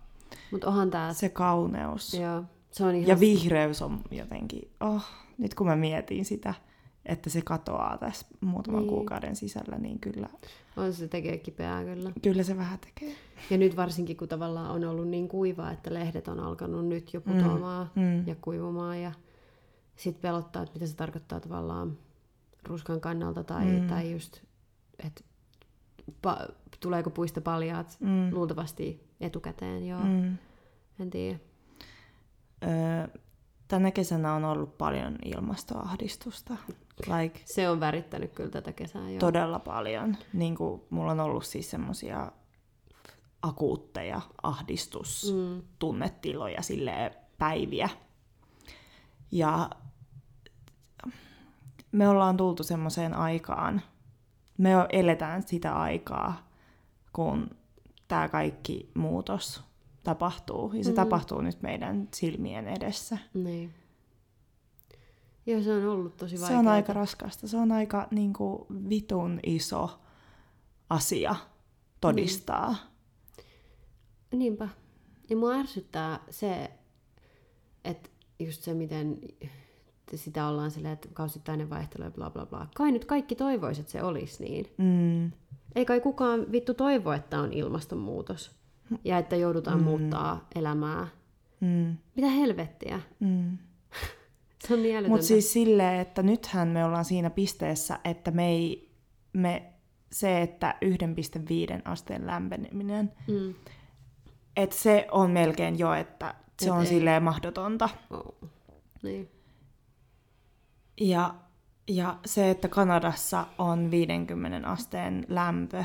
Mutta onhan tää... se kauneus Joo. Se on ihan... ja vihreys on jotenkin, oh, nyt kun mä mietin sitä, että se katoaa tässä muutaman Niin. kuukauden sisällä, niin kyllä, On se tekee kipeää kyllä. kyllä se vähän tekee. Ja nyt varsinkin, kun tavallaan on ollut niin kuivaa, että lehdet on alkanut nyt jo putoamaan Mm. ja kuivumaan. Ja sitten pelottaa, että mitä se tarkoittaa tavallaan ruskan kannalta tai, Mm. tai just, että pa- tuleeko puista paljaat Mm. luultavasti etukäteen. Joo, Mm. en tiedä. Öö, tänä kesänä on ollut paljon ilmastoahdistusta. Like, Se on värittänyt kyllä tätä kesää. Joo. todella paljon. Niin kuin, mulla on ollut siis semmosia akuutteja ahdistustunnetiloja silleen päiviä. Ja me ollaan tultu semmoiseen aikaan, me jo eletään sitä aikaa, kun tämä kaikki muutos tapahtuu. Ja se Mm. tapahtuu nyt meidän silmien edessä. Niin. Joo, se on ollut tosi Se vaikeaa. on aika raskasta. Se on aika niin kuin, vitun iso asia todistaa. Niinpä. Ja mua ärsyttää se, että just se, miten sitä ollaan silleen, että kausittainen vaihtelu ja bla bla bla. Kai nyt kaikki toivois, että se olisi niin. Mm, Ei kai kukaan vittu toivo, että on ilmastonmuutos. Ja että joudutaan mm. muuttaa elämää. mm, Mitä helvettiä? mm. <laughs> Se on niin. Mutta siis silleen, että nythän me ollaan siinä pisteessä, että me ei, me, se, että 1,5 asteen lämpeneminen, Mm. että se on melkein jo, että se Et on ei. silleen mahdotonta. Oh. Niin. Ja, ja se, että Kanadassa on 50 asteen lämpö,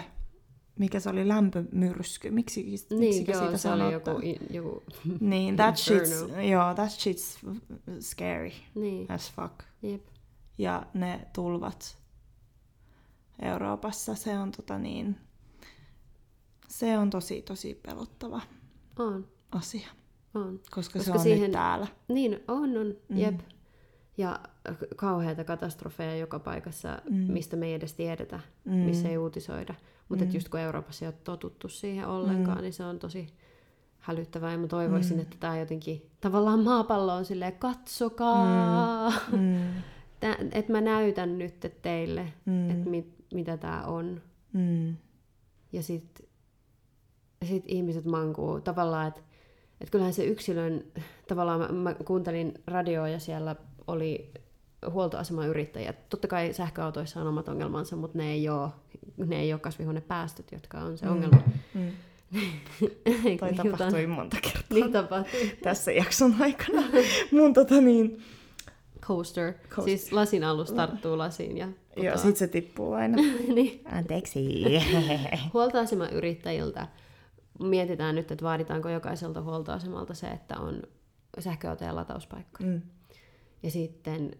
mikä se oli lämpömyrsky, miksi, miksi Niin, siitä joo, se sanottu? oli joku, joku... <laughs> Niin, that shit's, joo, that shit's scary Niin, as fuck. jep. Ja ne tulvat Euroopassa, se on tota niin, se on tosi, tosi pelottava On, asia, on. koska, Koska se on siihen- nyt täällä. Niin, on, on, Mm. Ja kauheita katastrofeja joka paikassa, Mm. mistä me ei edes tiedetä, Mm. missä ei uutisoida. Mutta Mm. mm. just kun Euroopassa ei ole totuttu siihen ollenkaan, Mm. niin se on tosi hälyttävää. Ja mä toivoisin, Mm. että tämä jotenkin, tavallaan maapallo on silleen, katsokaa! Mm. Mm, <laughs> että mä näytän nyt teille, mm, että mit, mitä tämä on. mm, Ja sitten sit ihmiset mankuu tavallaan, että et kyllähän se yksilön, tavallaan mä, mä kuuntelin radioa ja siellä oli huoltoasemayrittäjiä. Totta kai sähköautoissa on omat ongelmansa, mutta ne ei ole, ne ei ole kasvihuonepäästöt, jotka on se Mm. ongelma. mm. <laughs> Toi tapahtui monta kertaa Niin tapahtui. <laughs> tässä jakson aikana. Mun tota niin, Coaster. Coaster. Siis lasin alus tarttuu lasiin ja joo, putoaa. sit se tippuu aina. <laughs> niin. Anteeksi. Huoltoasemayrittäjiltä mietitään nyt, että vaaditaanko jokaiselta huoltoasemalta se, että on sähköautojen latauspaikka. mm. Ja sitten,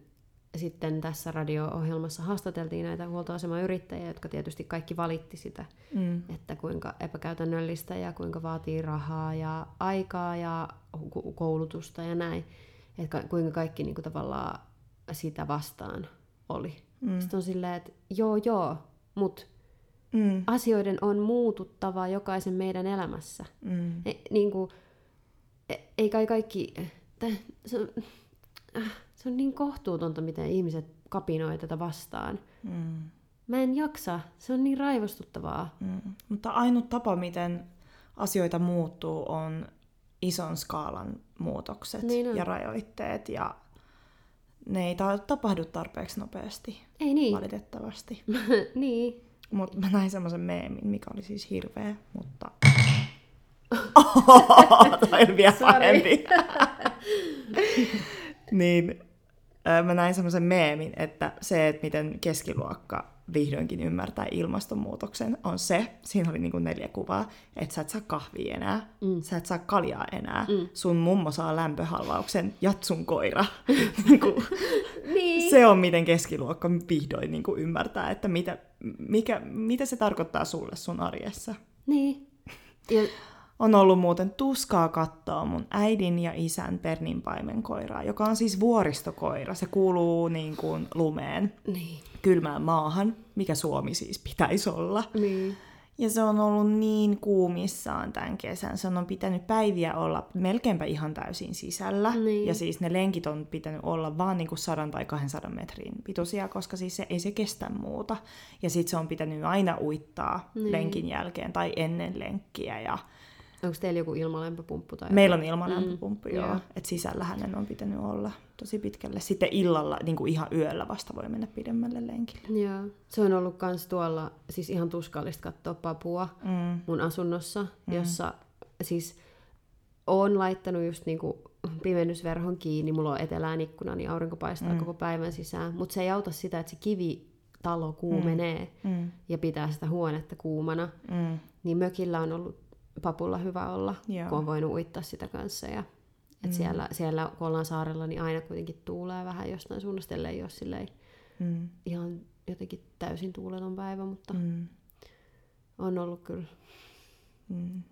sitten tässä radio-ohjelmassa haastateltiin näitä huoltoasemayrittäjiä, jotka tietysti kaikki valitti sitä, Mm. että kuinka epäkäytännöllistä ja kuinka vaatii rahaa ja aikaa ja koulutusta ja näin. Että ka- kuinka kaikki niin kuin tavallaan sitä vastaan oli. Mm. Sitten on silleen, että joo joo, mutta Mm. asioiden on muututtava jokaisen meidän elämässä. Mm. E, niin kuin, e, ei kai kaikki... Tä, se, äh, se on niin kohtuutonta, miten ihmiset kapinoi tätä vastaan. Mm. Mä en jaksa. Se on niin raivostuttavaa. Mm. Mutta ainut tapa, miten asioita muuttuu, on ison skaalan muutokset Niin on. ja rajoitteet ja ne ei ta- tapahdu tarpeeksi nopeasti, Ei niin. valitettavasti. niin. Mutta mä näin semmoisen meemin, mikä oli siis hirveä, mutta... Toi oli vielä pahempi. niin mä näin semmoisen meemin, että se, että miten keskiluokka vihdoinkin ymmärtää ilmastonmuutoksen, on se, siinä oli niinku neljä kuvaa, että sä et saa kahvia enää, mm. sä et saa kaljaa enää, mm. sun mummo saa lämpöhalvauksen, jatsun koira. <laughs> niinku, Niin. se on, miten keskiluokka vihdoin niin kuin ymmärtää, että mitä, mikä, mitä se tarkoittaa sulle sun arjessa. Niin. Ja, On ollut muuten tuskaa katsoa mun äidin ja isän perninpaimenkoiraa, joka on siis vuoristokoira. Se kuuluu niin kuin lumeen, niin. kylmään maahan, mikä Suomi siis pitäisi olla. Niin. Ja se on ollut niin kuumissaan tämän kesän. Se on pitänyt päiviä olla melkeinpä ihan täysin sisällä. Niin. Ja siis ne lenkit on pitänyt olla vaan niin kuin 100 tai 200 metrin pituisia, koska siis se, ei se kestä muuta. Ja sitten se on pitänyt aina uittaa niin. lenkin jälkeen tai ennen lenkkiä. Ja Onko teillä joku ilmalämpöpumppu tai meillä on ilmalämpöpumppu, Mm, joo. joo. Että sisällä hänen on pitänyt olla tosi pitkälle. Sitten illalla, niin kuin ihan yöllä vasta voi mennä pidemmälle lenkille. Joo. Se on ollut kans tuolla, siis ihan tuskallista katsoa papua Mm. mun asunnossa, mm. jossa siis oon laittanut just niinku pimennysverhon kiinni, mulla on etelään ikkuna, niin aurinko paistaa mm. koko päivän sisään. Mutta se ei auta sitä, että se kivitalo kuumenee mm. Mm. ja pitää sitä huonetta kuumana. Mm. Niin mökillä on ollut papulla hyvä olla, Joo. kun on voinut uittaa sitä kanssa. Ja, et mm. siellä, siellä, kun ollaan saarella, niin aina kuitenkin tuulee vähän jostain suunnasta, ellei ole silleen Mm. ihan jotenkin täysin tuuleton päivä, mutta mm. Mm. on ollut kyllä. Mm.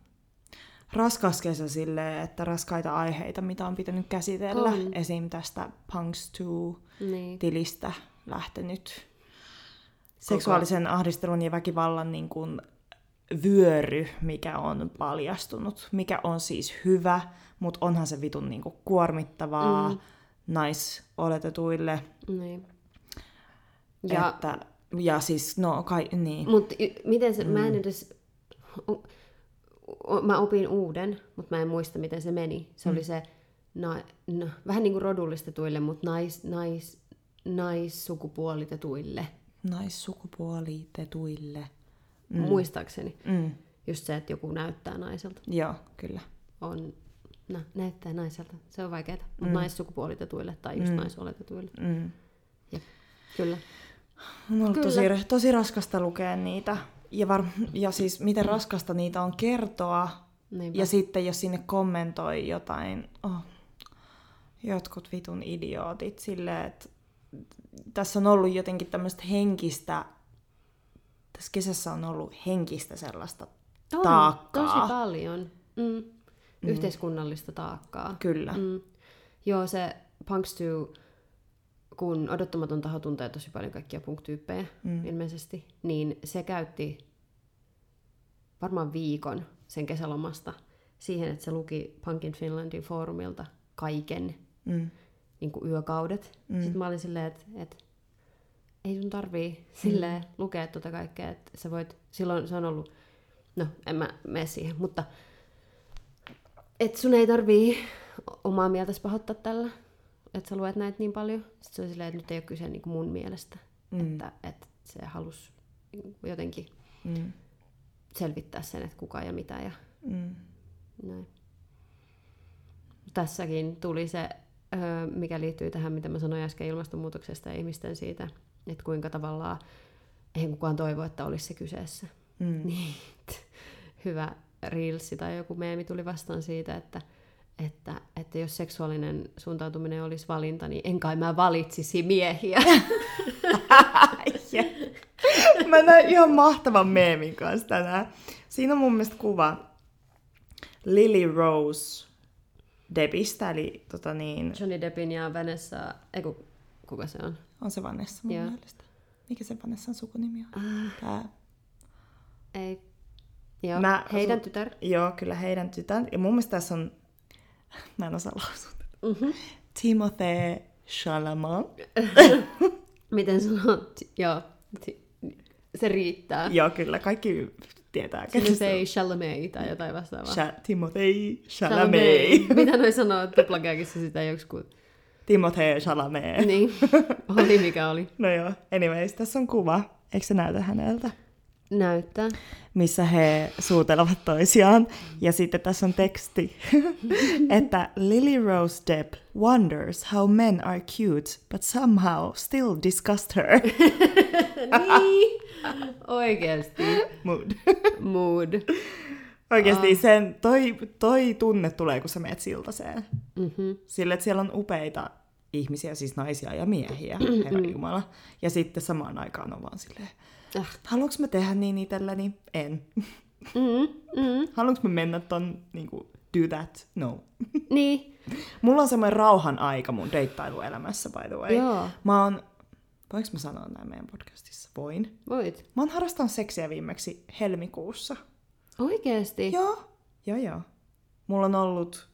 Raskas kesä silleen, että raskaita aiheita, mitä on pitänyt käsitellä. On. Esim. tästä Punks 2-tilistä Niin. lähtenyt seksuaalisen ahdistelun ja väkivallan niin kuin vyöry, mikä on paljastunut, mikä on siis hyvä, mutta onhan se vitun niin kuin kuormittavaa Mm. naisoletetuille. Niin. Ja, Että, ja siis, no kai, niin. Mutta miten se, mm. mä en edes, o, o, mä opin uuden, mutta mä en muista miten se meni. Se mm. oli se, na, na, vähän niin kuin rodullistetuille, mutta nais, nais, naissukupuolitetuille, Naissukupuolitetuille. Mm. muistaakseni. Mm. Just se, että joku näyttää naiselta. Joo, kyllä. On, no, näyttää naiselta. Se on vaikeaa. Mutta mm. naissukupuolitetuille tai just mm. naisoletetuille. Mm. Kyllä. On ollut Kyllä. tosi, tosi raskasta lukea niitä. Ja, var, ja siis miten raskasta niitä on kertoa. Niinpä. Ja sitten jos sinne kommentoi jotain, oh, jotkut vitun idiootit silleen, että tässä on ollut jotenkin tämmöistä henkistä, tässä kesässä on ollut henkistä sellaista on, taakkaa. Tosi paljon. Mm. Yhteiskunnallista taakkaa. Kyllä. Mm. Joo, se Punks 2, kun odottamaton taho tuntee tosi paljon kaikkia punktyyppejä mm. ilmeisesti, niin se käytti varmaan viikon sen kesälomasta siihen, että se luki Punkin Finlandin foorumilta kaiken Mm. niin kuin yökaudet. Mm. Sitten mä olin silleen, että, että ei sun tarvii silleen mm. lukea tuota kaikkea, että sä voit, silloin se on ollut, no en mä mene siihen, mutta että sun ei tarvii omaa mieltäsi pahoittaa tällä, että sä luet näitä niin paljon. Sitten se oli silleen, että nyt ei ole kyse niin mun mielestä, mm. että, että se kuin jotenkin Mm. selvittää sen, että kuka ja mitä ja Mm. näin. Tässäkin tuli se, öö, mikä liittyy tähän, mitä mä sanoin äsken ilmastonmuutoksesta ja ihmisten siitä, että kuinka tavallaan eihän kukaan toivo, että olisi se kyseessä. Mm. <laughs> Niin, hyvä reelsi tai joku meemi tuli vastaan siitä, että, että, että jos seksuaalinen suuntautuminen olisi valinta, niin en kai mä valitsisi miehiä. <laughs> Mä näin ihan mahtavan meemin kanssa tänään. Siinä on mun mielestä kuva Lily Rose Debistä, eli tota niin, Johnny Deppin ja Vanessa, ei ku, kuka se on? On se Vanessa mun Joo. mielestä. Mikä se Vanessan sukunimi on? Tää. Ei. Joo, Mä- heidän tytär. Joo, kyllä heidän tytön. Ja mun mielestä tässä on, mä en osaa lausua. Mm-hmm. Timothée Chalamet. <laughs> Miten sanot? Joo, se riittää. Joo, kyllä. Kaikki tietääkö? Timothée Chalamet tai jotain vastaavaa. Sha- Timothée Chalamet. Mitä noi sanoo tuplakäkissä sitä joku? Timothée Chalamet. Niin, oli mikä oli. <laughs> No joo, anyways, tässä on kuva. Eikö se näytä häneltä? Näyttää. Missä he suutelevat toisiaan. Ja sitten tässä on teksti, <laughs> että Lily Rose Depp wonders how men are cute, but somehow still disgust her. <laughs> niin, oikeesti. Mood. Mood. Oikeasti ah. sen, toi, toi tunne tulee, kun sä meet siltaseen. Mm-hmm. Sille, että siellä on upeita ihmisiä, siis naisia ja miehiä, herra Jumala. Ja sitten samaan aikaan on vaan silleen, Äh. haluanko mä tehdä niin itselleni? En. Mm, mm. Haluanko mä mennä ton, niin kuin, do that? No. Niin, Mulla on semmoinen rauhan aika mun deittailuelämässä, by the way. joo, Mä oon, voinko mä sanoa näin meidän podcastissa? Voin. voit. Mä oon harrastanut seksiä viimeksi helmikuussa. Oikeesti? Joo. Joo, joo. Mulla on ollut,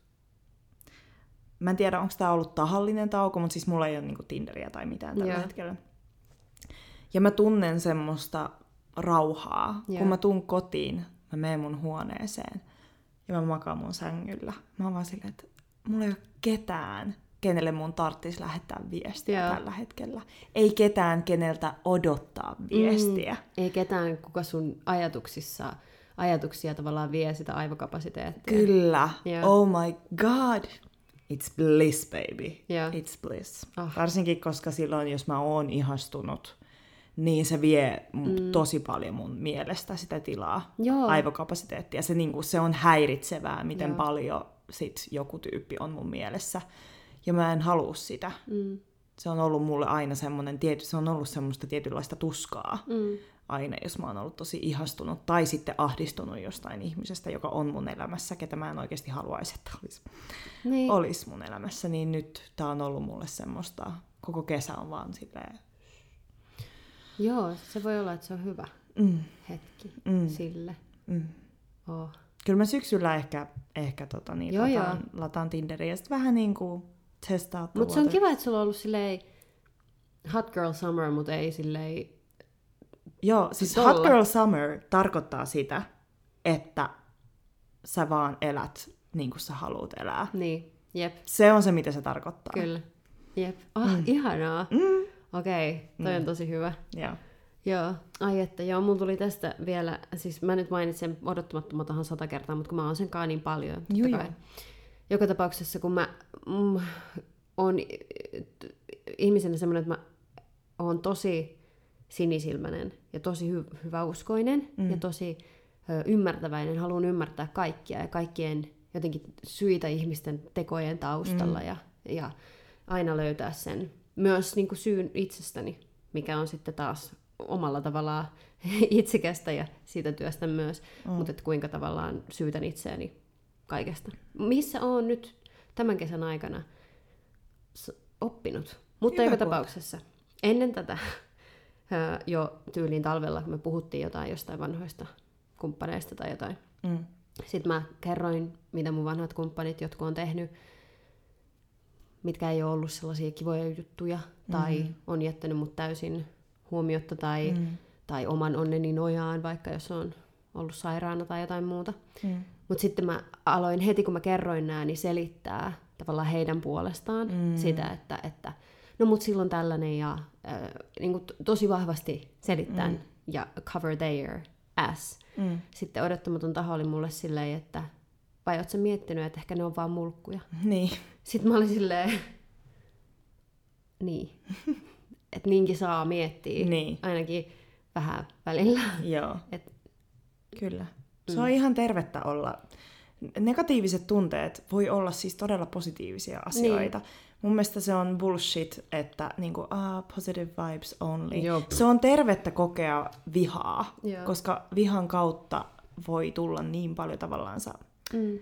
mä en tiedä onko tää ollut tahallinen tauko, mutta siis mulla ei ole niinku Tinderiä tai mitään tällä Joo. hetkellä. Ja mä tunnen semmoista rauhaa. Joo. Kun mä tuun kotiin, mä menen mun huoneeseen ja mä makaan mun sängyllä. Mä oon vaan silleen, että mulla ei ole ketään, kenelle mun tarttis lähettää viestiä Joo. tällä hetkellä. Ei ketään, keneltä odottaa viestiä. Ei ketään, kuka sun ajatuksissa, ajatuksia tavallaan vie sitä aivokapasiteettia. Kyllä. Joo. Oh my god. It's bliss, baby. Joo. It's bliss. Ah. Varsinkin, koska silloin, jos mä oon ihastunut, niin se vie mm. tosi paljon mun mielestä sitä tilaa, Joo. aivokapasiteettia. Se, niinku, se on häiritsevää, miten Joo. paljon sit joku tyyppi on mun mielessä. Ja mä en halua sitä. Mm. Se on ollut mulle aina semmoinen, tiety, se on ollut semmoista tietynlaista tuskaa Mm. Aina, jos mä oon ollut tosi ihastunut tai sitten ahdistunut jostain ihmisestä, joka on mun elämässä, ketä mä en oikeasti haluaisi, että olisi, Niin. olisi mun elämässä, niin nyt tää on ollut mulle semmoista, koko kesä on vaan silleen, Joo, se voi olla, että se on hyvä mm, hetki mm, sille. mm. Oh. Kyllä mä syksyllä ehkä, ehkä tota, niin, Joo, lataan, lataan Tinderiä ja sitten vähän niin kuin testaa Mutta se on kiva, että sulla on ollut silleen hot girl summer, mutta ei silleen... Joo, siis Tolla. Hot Girl Summer tarkoittaa sitä, että sä vaan elät niin kuin sä haluat elää. Niin, jep, Se on se, mitä se tarkoittaa. kyllä. Jep. Ah, mm. ihanaa. Mm. Okei, okay, toi on tosi hyvä. Joo. Joo, ai että joo, mun tuli tästä vielä, siis mä nyt mainitsen odottamattomatahan sata kertaa, mutta kun mä oon sen kaa niin paljon. Joo, joo. Joka tapauksessa, kun mä mm, on ihmisenä semmoinen, että mä oon tosi sinisilmäinen ja tosi hy- hyväuskoinen mm. ja tosi ö, ymmärtäväinen, haluan ymmärtää kaikkia ja kaikkien jotenkin syitä ihmisten tekojen taustalla mm. ja, ja aina löytää sen myös niin kuin syyn itsestäni, mikä on sitten taas omalla tavallaan <laughs> itsekästä ja siitä työstä myös, mm. mutta että kuinka tavallaan syytän itseäni kaikesta. Missä on nyt tämän kesän aikana oppinut? Mutta Hyvä joka kohta. tapauksessa ennen tätä jo tyyliin talvella, kun me puhuttiin jotain jostain vanhoista kumppaneista tai jotain, Mm. sitten mä kerroin, mitä mun vanhat kumppanit jotkut on tehnyt, mitkä ei ole ollut sellaisia kivoja juttuja, tai on jättänyt mut täysin huomiotta, tai, Mm. tai oman onneni nojaan, vaikka jos on ollut sairaana tai jotain muuta. Mm. Mutta sitten mä aloin heti, kun mä kerroin nämä, niin selittää tavallaan heidän puolestaan mm. sitä, että, että no mut silloin tällainen ja äh, niin kuin tosi vahvasti selittää mm. ja cover their ass. Mm. Sitten odottamaton taho oli mulle silleen, että vai ootko sä miettinyt, että ehkä ne on vaan mulkkuja? <laughs> Niin. Sitten mä olin silleen, niin, <laughs> että niinkin saa miettiä, Niin. ainakin vähän välillä. Joo. Et, Kyllä. Se on ihan tervettä olla. Negatiiviset tunteet voi olla siis todella positiivisia asioita. Niin. Mun mielestä se on bullshit, että niinku, ah, positive vibes only. Joo. Se on tervettä kokea vihaa, Joo. koska vihan kautta voi tulla niin paljon tavallaansa mm,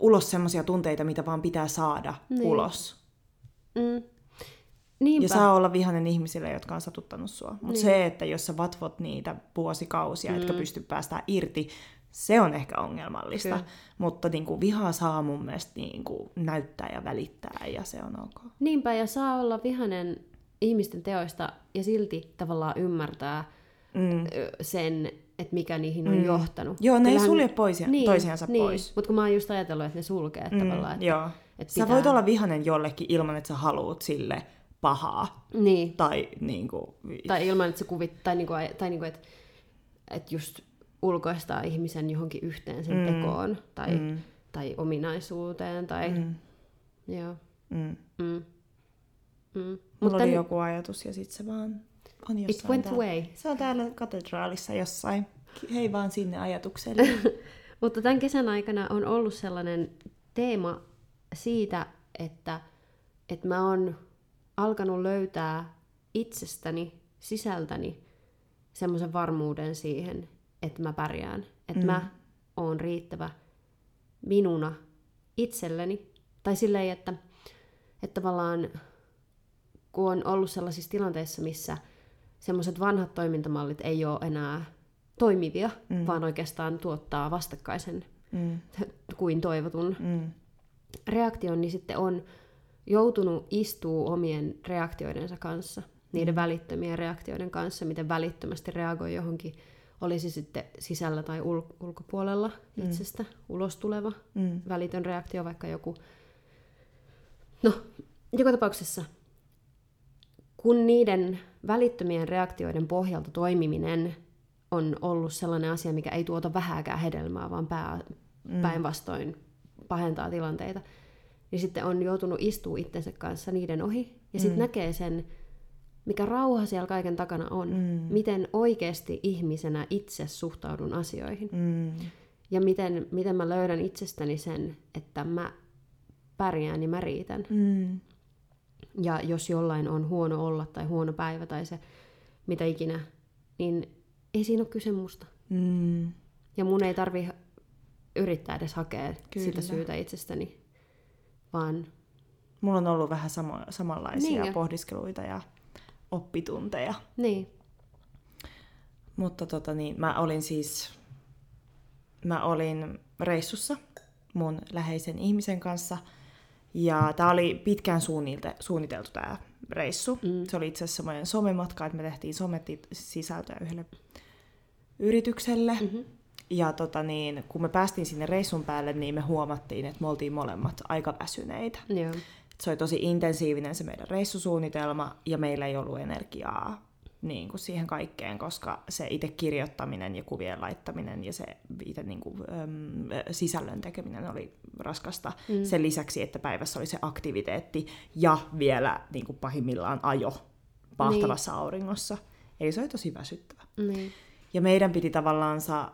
ulos semmoisia tunteita, mitä vaan pitää saada Niin. niin. ulos. mm. Niinpä. Ja saa olla vihainen ihmisille, jotka on satuttanut sua. Mutta Niin. niin. se, että jos sä vatvot niitä vuosikausia, mm. etkä pysty päästään irti, se on ehkä ongelmallista. Kyllä. Mutta niin kuin, vihaa saa mun mielestä niin kuin, näyttää ja välittää, ja se on ok. Niinpä, ja saa olla vihanen ihmisten teoista ja silti tavallaan ymmärtää Mm. sen, että mikä niihin on Mm. johtanut. Joo, ne ei Kyllähän- sulje poisia, niin, toisiansa niin. pois. Mutta kun mä oon just ajatellut, että ne sulkee mm, tavallaan. Että, Joo. että Sä voit olla vihanen jollekin ilman, että sä haluut sille pahaa. Niin, Tai niinku... tai ilman, että se kuvit, tai, niinku, tai niinku, että, että just ulkoistaa ihmisen johonkin yhteen sen Mm. tekoon, tai, Mm, tai ominaisuuteen, tai mm, joo. mm. Mm. Mm. Mulla Mutta oli joku ajatus ja sit se vaan on it jossain went täällä. away. Se on täällä katedraalissa jossain. Hei vaan sinne ajatukselle. <laughs> Mutta tämän kesän aikana on ollut sellainen teema siitä, että, että mä oon alkanut löytää itsestäni, sisältäni, semmoisen varmuuden siihen, että mä pärjään. Että mm. mä oon riittävä minuna itselleni. Tai silleen, että, että tavallaan kun on ollut sellaisissa tilanteissa, missä semmoiset vanhat toimintamallit ei ole enää toimivia, mm. vaan oikeastaan tuottaa vastakkaisen mm, <laughs> kuin toivotun mm, reaktion, niin sitten on joutunut istuu omien reaktioidensa kanssa, niiden mm. välittömien reaktioiden kanssa, miten välittömästi reagoi johonkin, olisi sitten sisällä tai ul- ulkopuolella itsestä ulos tuleva mm, välitön reaktio, vaikka joku... No, joka tapauksessa, kun niiden välittömien reaktioiden pohjalta toimiminen on ollut sellainen asia, mikä ei tuota vähääkään hedelmää, vaan pää, päinvastoin pahentaa tilanteita, niin sitten on joutunut istua itsensä kanssa niiden ohi, ja sitten näkee sen, mikä rauha siellä kaiken takana on, Mm. miten oikeasti ihmisenä itse suhtaudun asioihin. mm, Ja miten, miten mä löydän itsestäni sen, että mä pärjään ja mä riitän. mm, Ja jos jollain on huono olla tai huono päivä tai se mitä ikinä, niin ei siinä ole kyse musta. mm. Ja mun ei tarvi yrittää edes hakea Kyllä. sitä syytä itsestäni, vaan Mulla on ollut vähän samo, samanlaisia Niinkö? pohdiskeluita ja oppitunteja. niin, Mutta tota niin, mä olin siis, mä olin reissussa mun läheisen ihmisen kanssa. Ja tää oli pitkään suunnite, suunniteltu tää reissu. Mm. Se oli itse asiassa semmoinen somematka, että me tehtiin sometit-sisältöä yhdelle yritykselle. Mm-hmm. Ja tota niin, kun me päästiin sinne reissun päälle, niin me huomattiin, että me oltiin molemmat aika väsyneitä. joo, Se oli tosi intensiivinen se meidän reissusuunnitelma ja meillä ei ollut energiaa niin kuin siihen kaikkeen, koska se itse kirjoittaminen ja kuvien laittaminen ja se itse niin kuin, äm, sisällön tekeminen oli raskasta. Mm. Sen lisäksi, että päivässä oli se aktiviteetti ja vielä niin kuin pahimmillaan ajo pahtavassa niin. auringossa. Eli se oli tosi väsyttävä. niin, Ja meidän piti tavallaansa,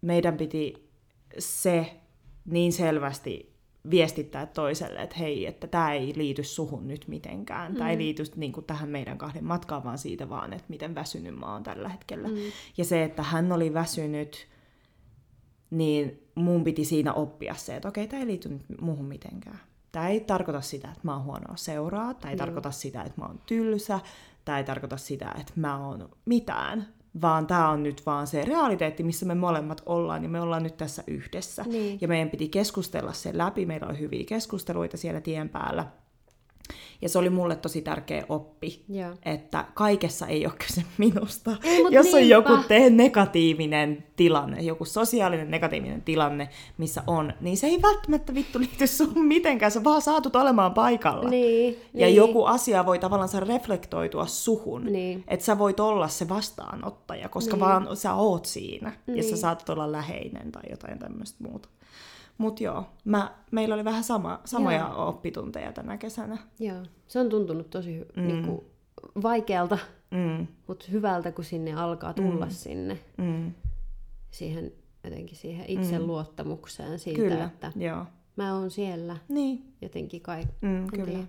meidän piti se niin selvästi viestittää toiselle, että hei, että tämä ei liity suhun nyt mitenkään. Mm. Tämä ei liity niin kuin, tähän meidän kahden matkaan, vaan siitä vaan, että miten väsynyt mä oon tällä hetkellä. Mm. Ja se, että hän oli väsynyt, niin mun piti siinä oppia se, että okei, tämä ei liity nyt muuhun mitenkään. Tämä ei tarkoita sitä, että mä oon huonoa seuraa, tämä ei Joo. tarkoita sitä, että mä oon tylsä, tämä ei tarkoita sitä, että mä oon mitään, vaan tämä on nyt vaan se realiteetti, missä me molemmat ollaan, ja me ollaan nyt tässä yhdessä. Niin. Ja meidän piti keskustella sen läpi, meillä oli hyviä keskusteluita siellä tien päällä. Ja se oli mulle tosi tärkeä oppi, joo. että kaikessa ei ole kyse minusta. Ei, Jos on niinpä. joku te- negatiivinen tilanne, joku sosiaalinen negatiivinen tilanne, missä on, niin se ei välttämättä vittu liity sun mitenkään, sä vaan saatut olemaan paikalla. Niin, Ja niin. joku asia voi tavallaan reflektoitua suhun. Niin. Että sä voit olla se vastaanottaja, koska niin. vaan sä oot siinä. Niin. Ja sä Niin. saatat olla läheinen tai jotain tämmöistä muuta. Mut joo, mä, meillä oli vähän sama, samoja Joo. oppitunteja tänä kesänä. Joo, se on tuntunut tosi mm. niinku, vaikealta, Mm, mutta hyvältä, kun sinne alkaa tulla Mm. sinne mm, siihen jotenkin siihen itseluottamukseen siitä, kyllä, että joo. mä oon siellä Niin, jotenkin kai. mm, kyllä. tiedä.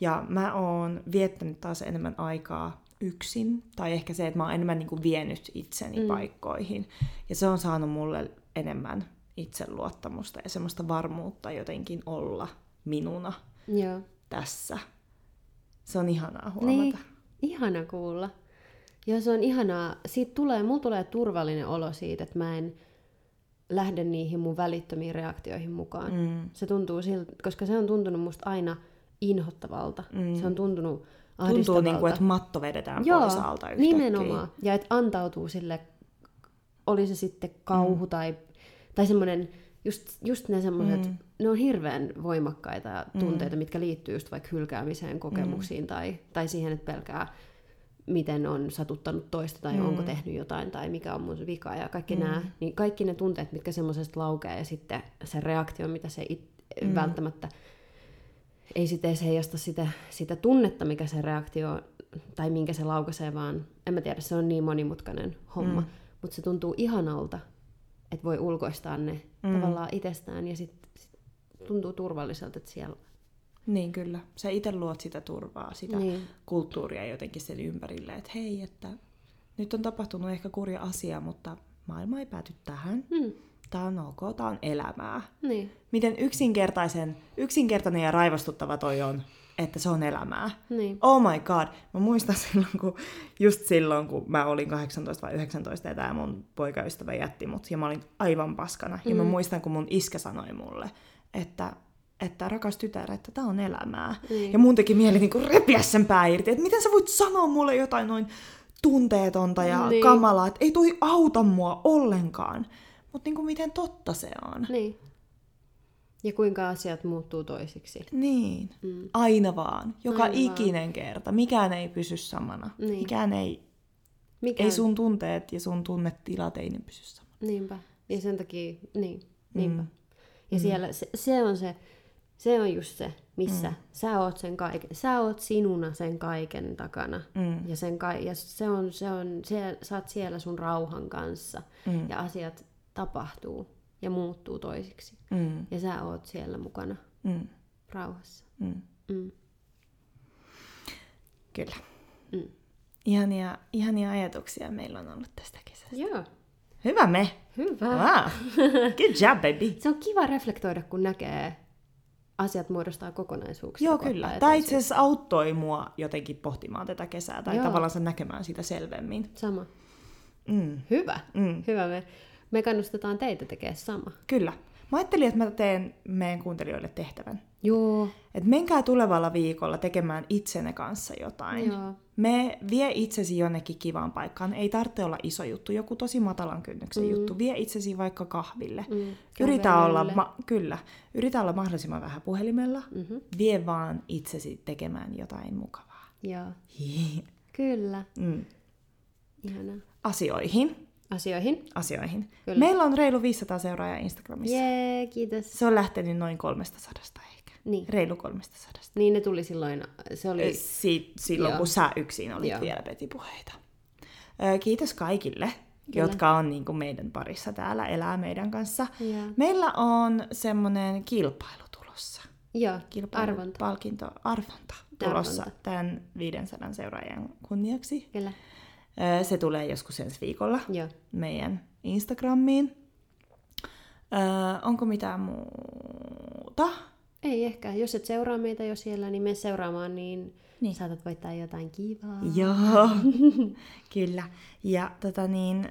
Ja mä oon viettänyt taas enemmän aikaa yksin, tai ehkä se, että mä oon enemmän niin kuin vienyt itseni mm. paikkoihin. Ja se on saanut mulle enemmän itseluottamusta ja semmoista varmuutta jotenkin olla minuna Joo. tässä. Se on ihanaa huomata. Niin, ihana kuulla. Joo, se on ihanaa. Siitä tulee, mulla tulee turvallinen olo siitä, että mä en lähde niihin mun välittömiin reaktioihin mukaan. Mm. Se tuntuu siltä, koska se on tuntunut musta aina inhottavalta. Mm. Se on tuntunut Tuntuu niin kuin, että matto vedetään Joo, pois alta yhtäkkiä. nimenomaan. Ja että antautuu sille, oli se sitten kauhu mm. tai, tai semmoinen, just, just ne semmoiset, mm. ne on hirveän voimakkaita tunteita, mm. mitkä liittyy just vaikka hylkäämiseen, kokemuksiin mm. tai, tai siihen, että pelkää miten on satuttanut toista tai mm. onko tehnyt jotain tai mikä on mun vika ja kaikki mm. nämä, niin kaikki ne tunteet, mitkä semmoisesta laukeaa ja sitten se reaktio, mitä se it, mm. välttämättä ei sitten edes heijasta sitä, sitä tunnetta, mikä se reaktio tai minkä se laukaisee, vaan en mä tiedä, se on niin monimutkainen homma, mm. mutta se tuntuu ihanalta, että voi ulkoistaa ne mm. tavallaan itsestään ja sitten sit tuntuu turvalliselta, että siellä Niin kyllä. Sä itse luot sitä turvaa, sitä Niin. kulttuuria jotenkin sen ympärille, että hei, että nyt on tapahtunut ehkä kurja asia, mutta maailma ei pääty tähän. Hmm. Tämä on ok, tämä on elämää. Niin, Miten yksinkertaisen, yksinkertainen ja raivostuttava toi on, että se on elämää. niin, Oh my god, mä muistan silloin, kun, just silloin, kun mä olin 18 vai 19 ja tää mun poikaystävä jätti mut ja mä olin aivan paskana. Mm. Ja mä muistan, kun mun iskä sanoi mulle, että, että rakas tytär, että tää on elämää. Niin. Ja mun teki mieli niinku repiä sen pää irti, että miten sä voit sanoa mulle jotain noin tunteetonta ja Niin. niin. kamalaa, että ei toi auta mua ollenkaan. Mutta niinku miten totta se on. niin. Ja kuinka asiat muuttuu toisiksi. Niin, mm. aina vaan. Joka Aina Aina vaan. ikinen kerta. Mikään ei pysy samana. Niin. Mikään ei, Mikä ei sun tunteet ja sun tunnetilat ei ne pysy samana. Niinpä. Ja sen takia, niin, niinpä. Mm. Ja siellä, se, se on se, se on just se, missä mm. sä oot sen kaiken, sä oot sinuna sen kaiken takana. Mm. Ja, sen ka- ja se on, se on, se, sä oot siellä sun rauhan kanssa. Mm. Ja asiat tapahtuu ja muuttuu toisiksi. Mm. Ja sä oot siellä mukana Mm. rauhassa. Mm. Mm. Kyllä. Mm. Ihania, ihania ajatuksia meillä on ollut tästä kesästä. Joo, Hyvä me! hyvä. Wow. Good job, baby! Se on kiva reflektoida, kun näkee asiat muodostaa kokonaisuuksia. Joo, kyllä. eteen itse asiassa auttoi mua jotenkin pohtimaan tätä kesää tai Joo. tavallaan sen näkemään sitä selvemmin. Sama. Mm. Hyvä. Mm. Hyvä. Me, me kannustetaan teitä tekemään sama. Kyllä. Mä ajattelin, että mä teen meidän kuuntelijoille tehtävän. Joo. Että menkää tulevalla viikolla tekemään itsenne kanssa jotain. Joo. Me vie itsesi jonnekin kivaan paikkaan. Ei tarvitse olla iso juttu, joku tosi matalan kynnyksen mm. juttu. Vie itsesi vaikka kahville. Mm. Yritä olla, ma- kyllä, yritä olla mahdollisimman vähän puhelimella. Mhm. Vie vaan itsesi tekemään jotain mukavaa. Joo. Kyllä. mm. Ihanaa. Asioihin. Asioihin. Asioihin. Kyllä. Meillä on reilu 500 seuraajaa Instagramissa. Jee, kiitos. Se on lähtenyt noin 300 ehkä. Niin. Reilu 300. Niin ne tuli silloin, se oli... Si- silloin, Joo. kun sä yksin olit Joo. vielä petipuheita. Ö, Kiitos kaikille, Kyllä. jotka on niin kuin meidän parissa täällä, elää meidän kanssa. Joo. Meillä on semmoinen kilpailu tulossa. Joo, Kilpailu, arvonta. palkinto, arvonta tulossa Arvonta. tämän 500 seuraajan kunniaksi. Kyllä. Se tulee joskus ensi viikolla Joo. meidän Instagramiin. Onko mitään muuta? Ei ehkä. Jos et seuraa meitä jo siellä, niin mene seuraamaan, niin, niin. Saatat voittaa jotain kivaa. Joo, <laughs> kyllä. Ja tota niin,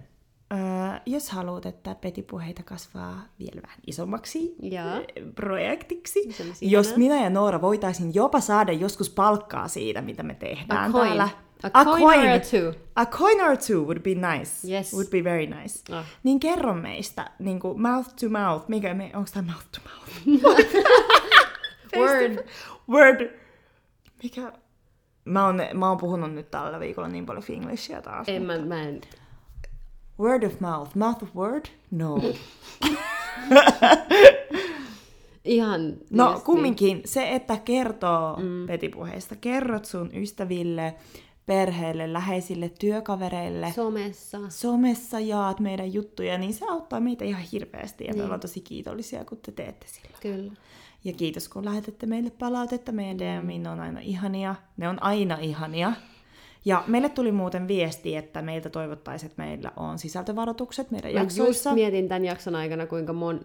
jos haluat, että petipuheita kasvaa vielä vähän isommaksi ö, projektiksi, jos minä ja Noora voitaisiin jopa saada joskus palkkaa siitä, mitä me tehdään täällä. A coin or a two. A coin or two would be nice. Yes. Would be very nice. Ah. Niin kerro meistä, niin kuin mouth to mouth, mikä me, onko tämä mouth to mouth? <laughs> Word. Word. Mikä? Mä oon, mä oon puhunut nyt tällä viikolla niin paljon finglishia taas. En, mutta- mä, mä en. Word of mouth. Mouth of word? No. <laughs> Ihan. No just kumminkin se, että kertoo mm. petipuheista, kerrot sun ystäville, perheelle, läheisille, työkavereille. Somessa. somessa jaat meidän juttuja, niin se auttaa meitä ihan hirveästi ja me Niin. ollaan tosi kiitollisia, kun te teette sillä. Kyllä. Ja kiitos, kun lähetätte meille palautetta. Meidän DMiin ne on aina ihania. Ne on aina ihania. Ja meille tuli muuten viesti, että meiltä toivottaisiin, että meillä on sisältövaroitukset meidän Mä jaksoissa. mietin tämän jakson aikana, kuinka mon,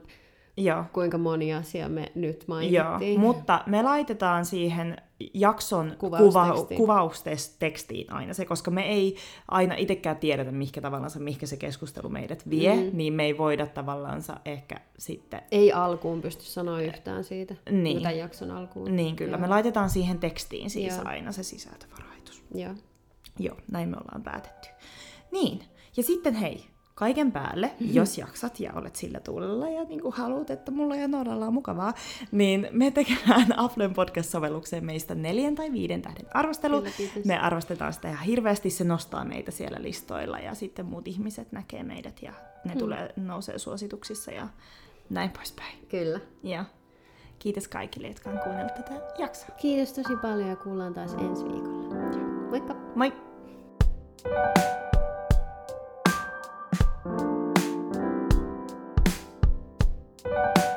Joo. kuinka moni asia me nyt Joo, mainittiin. mutta me laitetaan siihen jakson Kuvaustekstiin. kuva, kuvaustekstiin aina se, koska me ei aina itsekään tiedetä, mihinkä tavallaan mihinkä se keskustelu meidät vie, Mm. niin me ei voida tavallaan ehkä sitten... Ei alkuun pysty sanoa yhtään siitä, Niin. mitä jakson alkuun. Niin kyllä, Joo. me laitetaan siihen tekstiin siis Joo. aina se sisältövaroitus. Joo. Joo, näin me ollaan päätetty. Niin, ja sitten hei, kaiken päälle, jos jaksat ja olet sillä tuulella ja niin kuin haluat, että mulla ja Noralla on mukavaa, niin me tekemään Applen <laughs> podcast-sovellukseen meistä neljän tai viiden tähden arvostelu. Kyllä, kiitos. Me arvostetaan sitä ihan hirveästi, se nostaa meitä siellä listoilla ja sitten muut ihmiset näkee meidät ja ne Hmm. tulee, nousee suosituksissa ja näin poispäin. Kyllä. Ja kiitos kaikille, jotka on kuunnellut tätä jaksoa. Kiitos tosi paljon ja kuullaan taas ensi viikolla. Moikka! Moi! Bye.